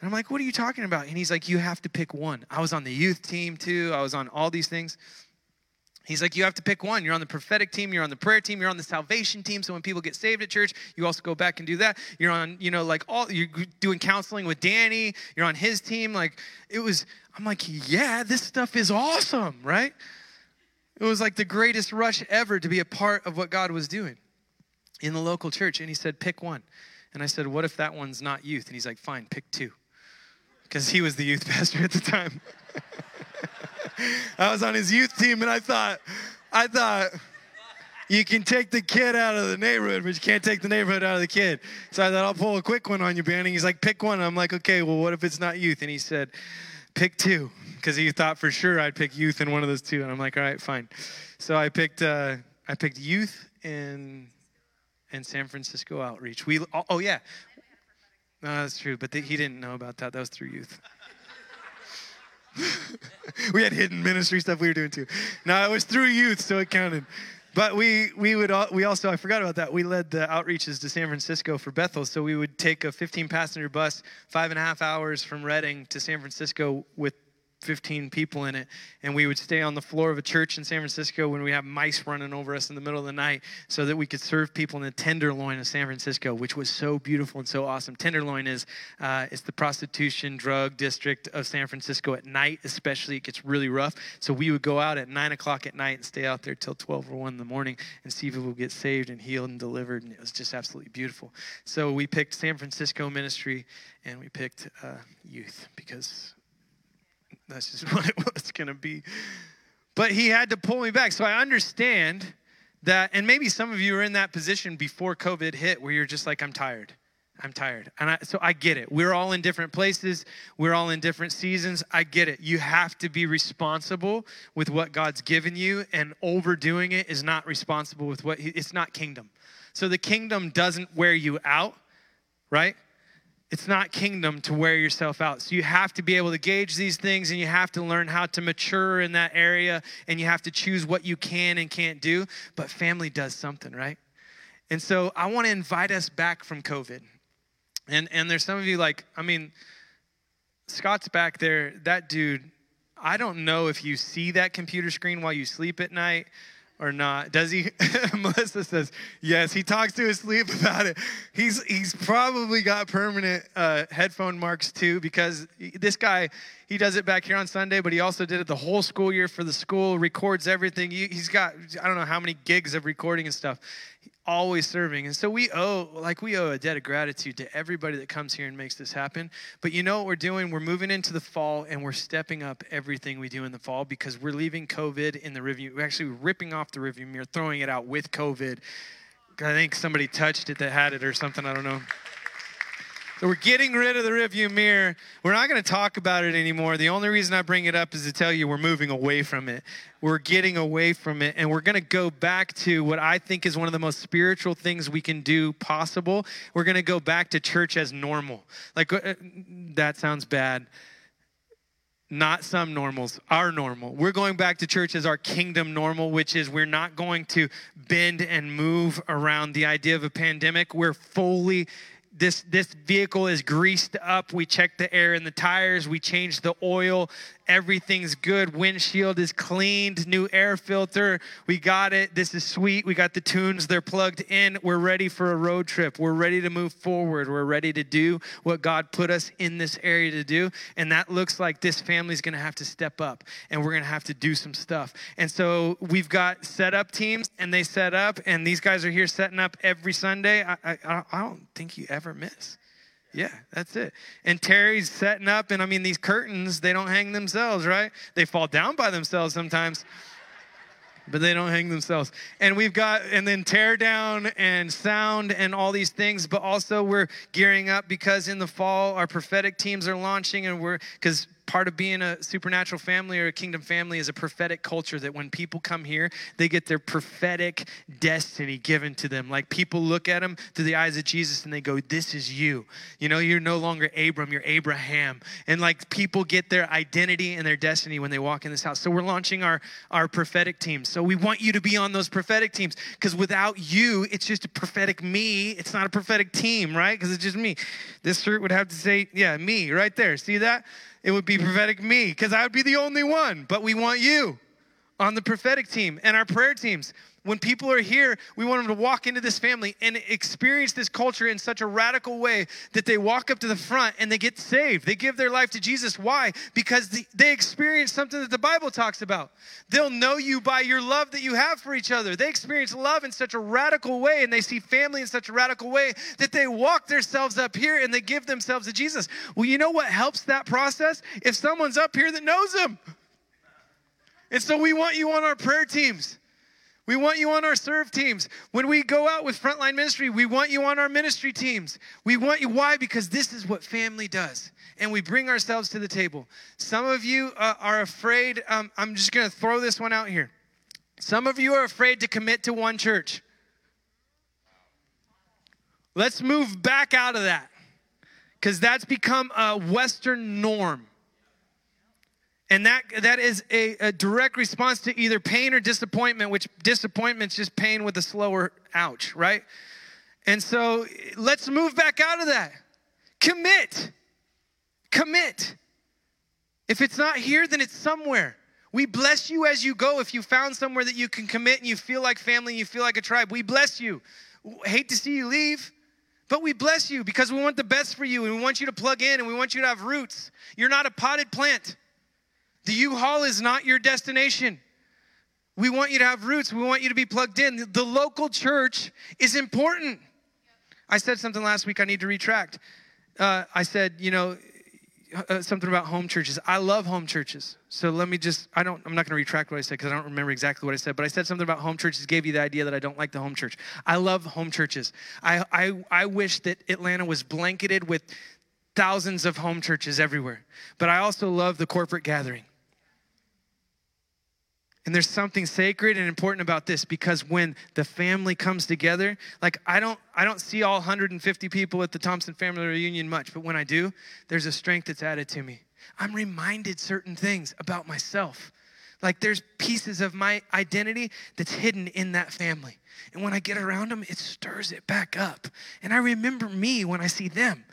And I'm like, what are you talking about? And he's like, you have to pick one. I was on the youth team too. I was on all these things. He's like, you have to pick one. You're on the prophetic team, you're on the prayer team, you're on the salvation team. So when people get saved at church, you also go back and do that. You're on, you know, like all you're doing counseling with Danny, you're on his team. Like it was, I'm like, yeah, this stuff is awesome, right? It was like the greatest rush ever to be a part of what God was doing in the local church. And he said, pick one. And I said, what if that one's not youth? And he's like, fine, pick two. Because he was the youth pastor at the time. I was on his youth team and I thought, I thought, you can take the kid out of the neighborhood, but you can't take the neighborhood out of the kid. So I thought, I'll pull a quick one on you, Banning. He's like, pick one. I'm like, okay, well, what if it's not youth? And he said, pick two, because he thought for sure I'd pick youth in one of those two. And I'm like, all right, fine. So I picked, uh, I picked youth and and San Francisco outreach. We, oh, oh yeah, no, that's true, but he didn't know about that. That was through youth. we had hidden ministry stuff we were doing too. No, it was through youth, so it counted. But we we would we also I forgot about that. We led the outreaches to San Francisco for Bethel, so we would take a 15 passenger bus, five and a half hours from Redding to San Francisco with 15 people in it. And we would stay on the floor of a church in San Francisco when we have mice running over us in the middle of the night so that we could serve people in the Tenderloin of San Francisco, which was so beautiful and so awesome. Tenderloin is uh, it's the prostitution drug district of San Francisco at night, especially. It gets really rough. So we would go out at 9 o'clock at night and stay out there till 12 or 1 in the morning and see people get saved and healed and delivered. And it was just absolutely beautiful. So we picked San Francisco ministry and we picked uh, youth because that's just what it was going to be. But he had to pull me back. So I understand that, and maybe some of you are in that position before COVID hit where you're just like, I'm tired. I'm tired. And I, so I get it. We're all in different places, we're all in different seasons. I get it. You have to be responsible with what God's given you, and overdoing it is not responsible with what, it's not kingdom. So the kingdom doesn't wear you out, right? It's not kingdom to wear yourself out. So you have to be able to gauge these things and you have to learn how to mature in that area and you have to choose what you can and can't do. But family does something, right? And so I want to invite us back from COVID. And and there's some of you like, I mean, Scott's back there, that dude, I don't know if you see that computer screen while you sleep at night or not? Does he? Melissa says yes. He talks to his sleep about it. He's he's probably got permanent uh, headphone marks too because this guy he does it back here on Sunday, but he also did it the whole school year for the school. Records everything. He, he's got I don't know how many gigs of recording and stuff always serving. And so we owe, like, we owe a debt of gratitude to everybody that comes here and makes this happen. But you know what we're doing? We're moving into the fall and we're stepping up everything we do in the fall because we're leaving COVID in the review. We're actually ripping off the review mirror, throwing it out with COVID. I think somebody touched it that had it or something. I don't know. We're getting rid of the rearview mirror. We're not going to talk about it anymore. The only reason I bring it up is to tell you we're moving away from it. We're getting away from it, and we're going to go back to what I think is one of the most spiritual things we can do possible. We're going to go back to church as normal. Like, uh, that sounds bad not some normals, our normal. We're going back to church as our kingdom normal, which is we're not going to bend and move around the idea of a pandemic. We're fully this this vehicle is greased up. We check the air in the tires. We change the oil everything's good windshield is cleaned new air filter we got it this is sweet we got the tunes they're plugged in we're ready for a road trip we're ready to move forward we're ready to do what god put us in this area to do and that looks like this family's going to have to step up and we're going to have to do some stuff. And so we've got set up teams and they set up and these guys are here setting up every sunday. I, I, I don't think you ever miss yeah, that's it. And Terry's setting up, and I mean, these curtains, they don't hang themselves, right? They fall down by themselves sometimes, but they don't hang themselves. And we've got, and then tear down and sound and all these things, but also we're gearing up because in the fall, our prophetic teams are launching, and we're, because part of being a supernatural family or a kingdom family is a prophetic culture that when people come here, they get their prophetic destiny given to them. Like people look at them through the eyes of Jesus and they go, This is you. You know, you're no longer Abram, you're Abraham. And like people get their identity and their destiny when they walk in this house. So we're launching our, our prophetic teams. So we want you to be on those prophetic teams because without you, it's just a prophetic me. It's not a prophetic team, right? Because it's just me. This shirt would have to say, Yeah, me right there. See that? It would be prophetic me because I would be the only one. But we want you on the prophetic team and our prayer teams. When people are here, we want them to walk into this family and experience this culture in such a radical way that they walk up to the front and they get saved. They give their life to Jesus. Why? Because they experience something that the Bible talks about. They'll know you by your love that you have for each other. They experience love in such a radical way and they see family in such a radical way that they walk themselves up here and they give themselves to Jesus. Well, you know what helps that process? If someone's up here that knows Him. And so we want you on our prayer teams. We want you on our serve teams. When we go out with Frontline Ministry, we want you on our ministry teams. We want you. Why? Because this is what family does. And we bring ourselves to the table. Some of you uh, are afraid. Um, I'm just going to throw this one out here. Some of you are afraid to commit to one church. Let's move back out of that because that's become a Western norm. And that, that is a, a, direct response to either pain or disappointment, which disappointment's just pain with a slower ouch, right? And so let's move back out of that. Commit. Commit. If it's not here, then it's somewhere. We bless you as you go. If you found somewhere that you can commit and you feel like family and you feel like a tribe, we bless you. Hate to see you leave, but we bless you because we want the best for you and we want you to plug in and we want you to have roots. You're not a potted plant. The U Haul is not your destination. We want you to have roots. We want you to be plugged in. The local church is important. I said something last week I need to retract. Uh, I said, you know, uh, something about home churches. I love home churches. So let me just, I don't, I'm not going to retract what I said because I don't remember exactly what I said, but I said something about home churches, gave you the idea that I don't like the home church. I love home churches. I, I, I wish that Atlanta was blanketed with thousands of home churches everywhere, but I also love the corporate gathering. And there's something sacred and important about this because when the family comes together, like I don't I don't see all 150 people at the Thompson family reunion much, but when I do, there's a strength that's added to me. I'm reminded certain things about myself. Like there's pieces of my identity that's hidden in that family. And when I get around them, it stirs it back up. And I remember me when I see them.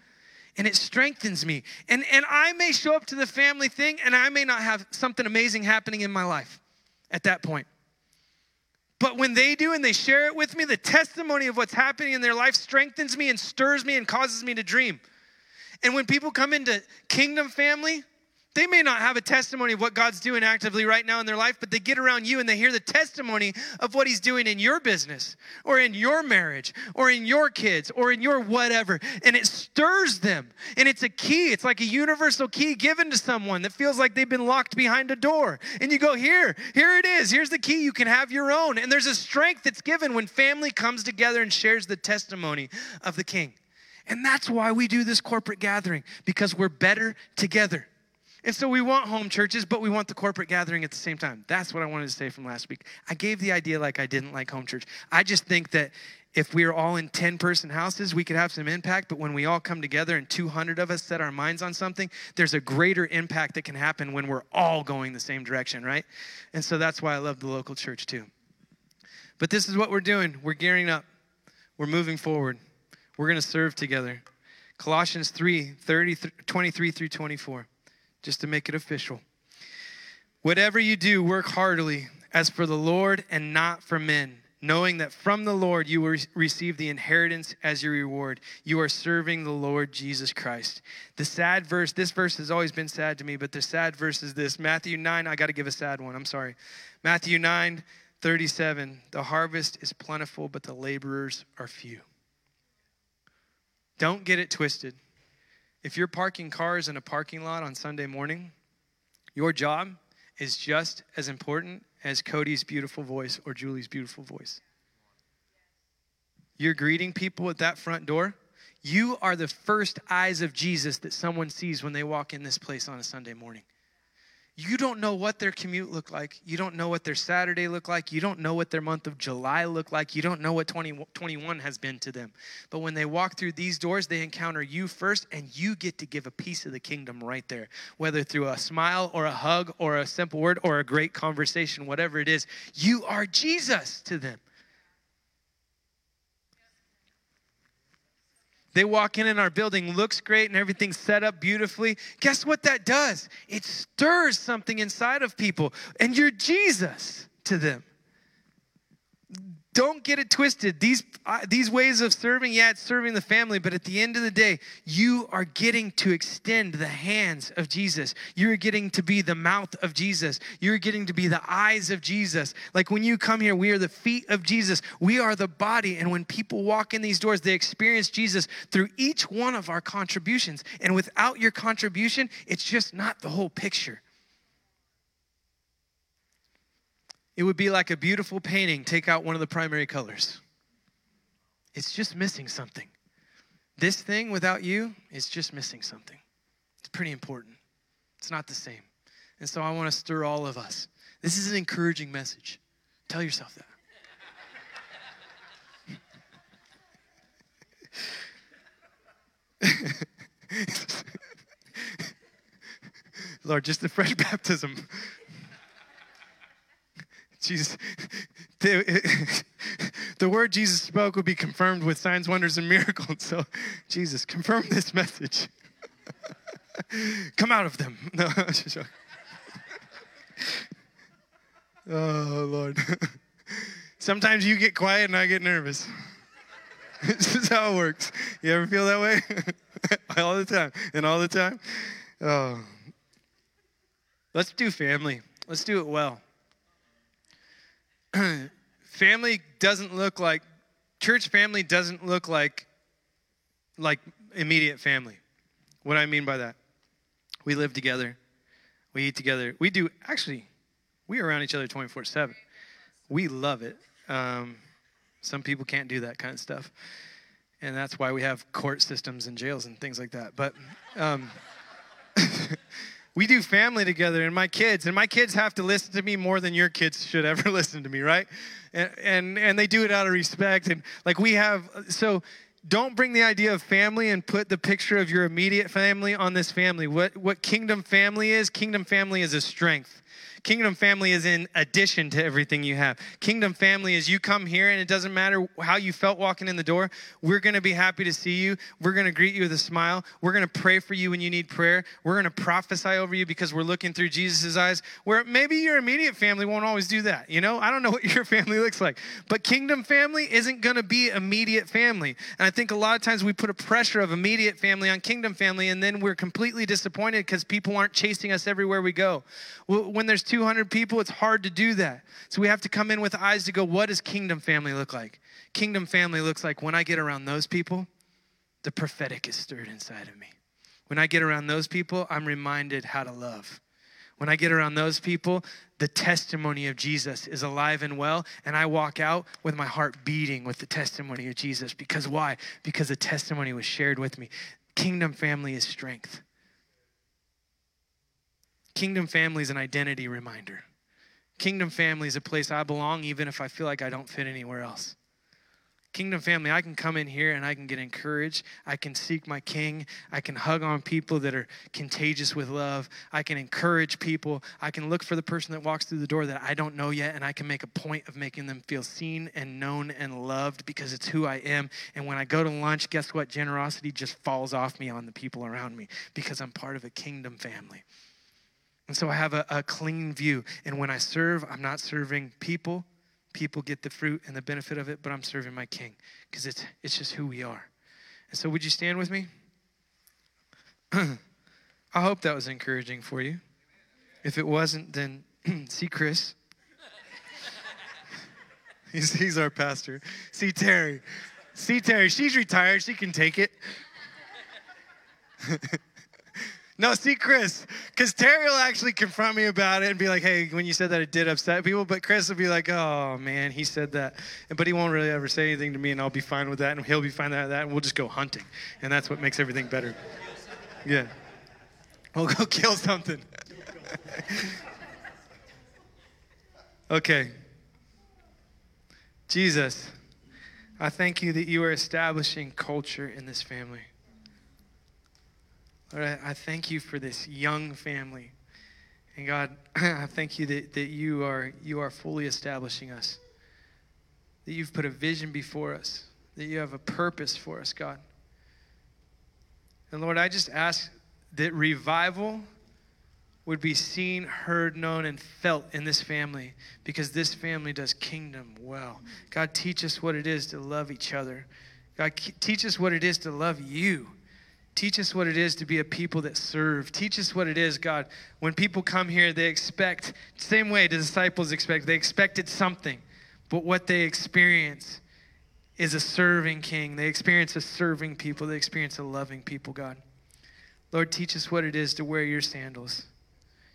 And it strengthens me. And and I may show up to the family thing and I may not have something amazing happening in my life at that point. But when they do and they share it with me, the testimony of what's happening in their life strengthens me and stirs me and causes me to dream. And when people come into kingdom family, they may not have a testimony of what God's doing actively right now in their life, but they get around you and they hear the testimony of what He's doing in your business or in your marriage or in your kids or in your whatever. And it stirs them. And it's a key, it's like a universal key given to someone that feels like they've been locked behind a door. And you go, Here, here it is. Here's the key. You can have your own. And there's a strength that's given when family comes together and shares the testimony of the King. And that's why we do this corporate gathering, because we're better together. And so we want home churches, but we want the corporate gathering at the same time. That's what I wanted to say from last week. I gave the idea like I didn't like home church. I just think that if we are all in 10 person houses, we could have some impact, but when we all come together and 200 of us set our minds on something, there's a greater impact that can happen when we're all going the same direction, right? And so that's why I love the local church too. But this is what we're doing. We're gearing up. We're moving forward. We're going to serve together. Colossians 3 30, 23 through 24 just to make it official. Whatever you do, work heartily as for the Lord and not for men, knowing that from the Lord you will receive the inheritance as your reward. You are serving the Lord Jesus Christ. The sad verse, this verse has always been sad to me, but the sad verse is this Matthew 9, I got to give a sad one, I'm sorry. Matthew 9, 37, the harvest is plentiful, but the laborers are few. Don't get it twisted. If you're parking cars in a parking lot on Sunday morning, your job is just as important as Cody's beautiful voice or Julie's beautiful voice. You're greeting people at that front door. You are the first eyes of Jesus that someone sees when they walk in this place on a Sunday morning. You don't know what their commute looked like. You don't know what their Saturday looked like. You don't know what their month of July looked like. You don't know what 2021 has been to them. But when they walk through these doors, they encounter you first, and you get to give a piece of the kingdom right there. Whether through a smile or a hug or a simple word or a great conversation, whatever it is, you are Jesus to them. They walk in and our building looks great and everything's set up beautifully. Guess what that does? It stirs something inside of people, and you're Jesus to them don't get it twisted. These, uh, these ways of serving, yeah, it's serving the family, but at the end of the day, you are getting to extend the hands of Jesus. You're getting to be the mouth of Jesus. You're getting to be the eyes of Jesus. Like when you come here, we are the feet of Jesus. We are the body. And when people walk in these doors, they experience Jesus through each one of our contributions. And without your contribution, it's just not the whole picture. It would be like a beautiful painting, take out one of the primary colors. It's just missing something. This thing without you is just missing something. It's pretty important. It's not the same. And so I want to stir all of us. This is an encouraging message. Tell yourself that. Lord, just a fresh baptism. Jesus, the, the word Jesus spoke would be confirmed with signs, wonders, and miracles. So, Jesus, confirm this message. Come out of them. No, oh, Lord. Sometimes you get quiet and I get nervous. this is how it works. You ever feel that way? all the time. And all the time? Oh. Let's do family. Let's do it well. family doesn't look like church family doesn't look like like immediate family. What I mean by that? We live together. We eat together. We do actually we are around each other 24/7. We love it. Um, some people can't do that kind of stuff. And that's why we have court systems and jails and things like that. But um, we do family together and my kids and my kids have to listen to me more than your kids should ever listen to me right? And and, and they do it out of respect and like we have so don't bring the idea of family and put the picture of your immediate family on this family. What what kingdom family is kingdom family is a strength Kingdom family is in addition to everything you have. Kingdom family is you come here and it doesn't matter how you felt walking in the door. We're going to be happy to see you. We're going to greet you with a smile. We're going to pray for you when you need prayer. We're going to prophesy over you because we're looking through Jesus' eyes. Where maybe your immediate family won't always do that. You know, I don't know what your family looks like, but kingdom family isn't going to be immediate family. And I think a lot of times we put a pressure of immediate family on kingdom family, and then we're completely disappointed because people aren't chasing us everywhere we go. When there's 200 people, it's hard to do that. So we have to come in with eyes to go, what does kingdom family look like? Kingdom family looks like when I get around those people, the prophetic is stirred inside of me. When I get around those people, I'm reminded how to love. When I get around those people, the testimony of Jesus is alive and well, and I walk out with my heart beating with the testimony of Jesus. Because why? Because the testimony was shared with me. Kingdom family is strength. Kingdom family is an identity reminder. Kingdom family is a place I belong even if I feel like I don't fit anywhere else. Kingdom family, I can come in here and I can get encouraged. I can seek my king. I can hug on people that are contagious with love. I can encourage people. I can look for the person that walks through the door that I don't know yet, and I can make a point of making them feel seen and known and loved because it's who I am. And when I go to lunch, guess what? Generosity just falls off me on the people around me because I'm part of a kingdom family. And so I have a, a clean view. And when I serve, I'm not serving people. People get the fruit and the benefit of it, but I'm serving my king because it's, it's just who we are. And so, would you stand with me? I hope that was encouraging for you. If it wasn't, then see Chris. he's, he's our pastor. See Terry. See Terry. She's retired. She can take it. No, see Chris, because Terry will actually confront me about it and be like, "Hey, when you said that, it did upset people." But Chris will be like, "Oh man, he said that," but he won't really ever say anything to me, and I'll be fine with that, and he'll be fine with that, and we'll just go hunting, and that's what makes everything better. Yeah, we'll go kill something. okay, Jesus, I thank you that you are establishing culture in this family. Lord, I, thank you for this young family. And God, I thank you that, that you, are, you are fully establishing us, that you've put a vision before us, that you have a purpose for us, God. And Lord, I just ask that revival would be seen, heard, known, and felt in this family because this family does kingdom well. God, teach us what it is to love each other. God, teach us what it is to love you. Teach us what it is to be a people that serve. Teach us what it is, God. When people come here, they expect, same way the disciples expect, they expected something. But what they experience is a serving king. They experience a serving people. They experience a loving people, God. Lord, teach us what it is to wear your sandals.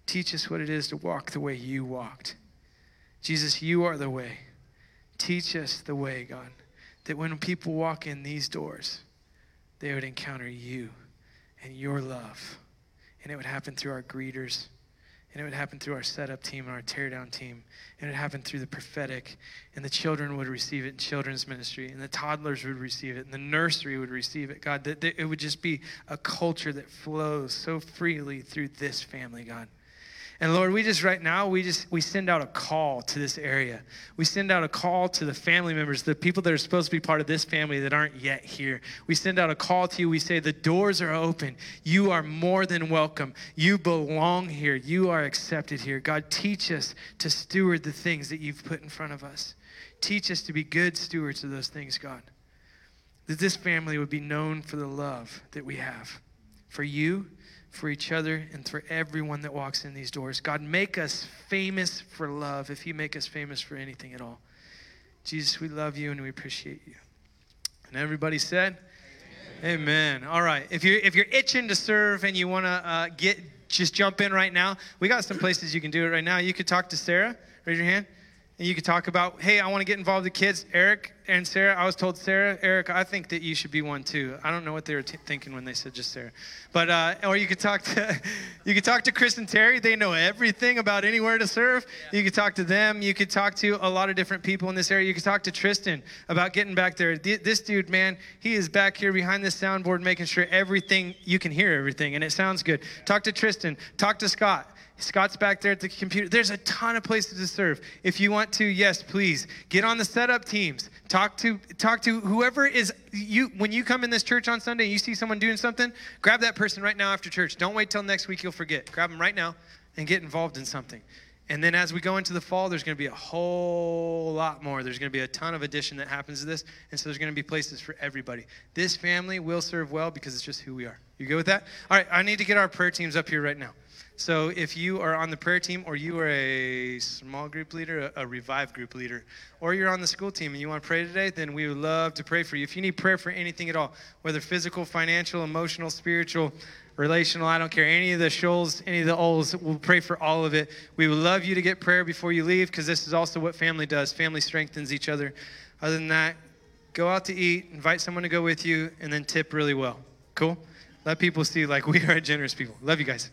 Teach us what it is to walk the way you walked. Jesus, you are the way. Teach us the way, God, that when people walk in these doors, they would encounter you and your love. And it would happen through our greeters. And it would happen through our setup team and our teardown team. And it would happen through the prophetic. And the children would receive it in children's ministry. And the toddlers would receive it. And the nursery would receive it. God, that, it would just be a culture that flows so freely through this family, God. And Lord, we just right now, we just we send out a call to this area. We send out a call to the family members, the people that are supposed to be part of this family that aren't yet here. We send out a call to you. We say the doors are open. You are more than welcome. You belong here. You are accepted here. God, teach us to steward the things that you've put in front of us. Teach us to be good stewards of those things, God. That this family would be known for the love that we have for you for each other and for everyone that walks in these doors. God, make us famous for love if you make us famous for anything at all. Jesus, we love you and we appreciate you. And everybody said, Amen. Amen. All right. If you're if you're itching to serve and you want to uh, get just jump in right now, we got some places you can do it right now. You could talk to Sarah. Raise your hand and you could talk about, hey, I want to get involved with kids. Eric and Sarah, I was told Sarah, Eric, I think that you should be one too. I don't know what they were t- thinking when they said just Sarah, but uh, or you could talk to, you could talk to Chris and Terry. They know everything about anywhere to serve. Yeah. You could talk to them. You could talk to a lot of different people in this area. You could talk to Tristan about getting back there. This dude, man, he is back here behind this soundboard, making sure everything you can hear everything and it sounds good. Talk to Tristan. Talk to Scott. Scott's back there at the computer. There's a ton of places to serve. If you want to, yes, please get on the setup teams. Talk to talk to whoever is you when you come in this church on Sunday. You see someone doing something, grab that person right now after church. Don't wait till next week. You'll forget. Grab them right now and get involved in something. And then as we go into the fall, there's going to be a whole lot more. There's going to be a ton of addition that happens to this. And so there's going to be places for everybody. This family will serve well because it's just who we are. You good with that? All right, I need to get our prayer teams up here right now. So if you are on the prayer team or you are a small group leader, a, a revive group leader, or you're on the school team and you want to pray today, then we would love to pray for you. If you need prayer for anything at all, whether physical, financial, emotional, spiritual, relational, I don't care, any of the shoals, any of the O's, we'll pray for all of it. We would love you to get prayer before you leave because this is also what family does. Family strengthens each other. Other than that, go out to eat, invite someone to go with you, and then tip really well. Cool? Let people see like we are generous people. Love you guys.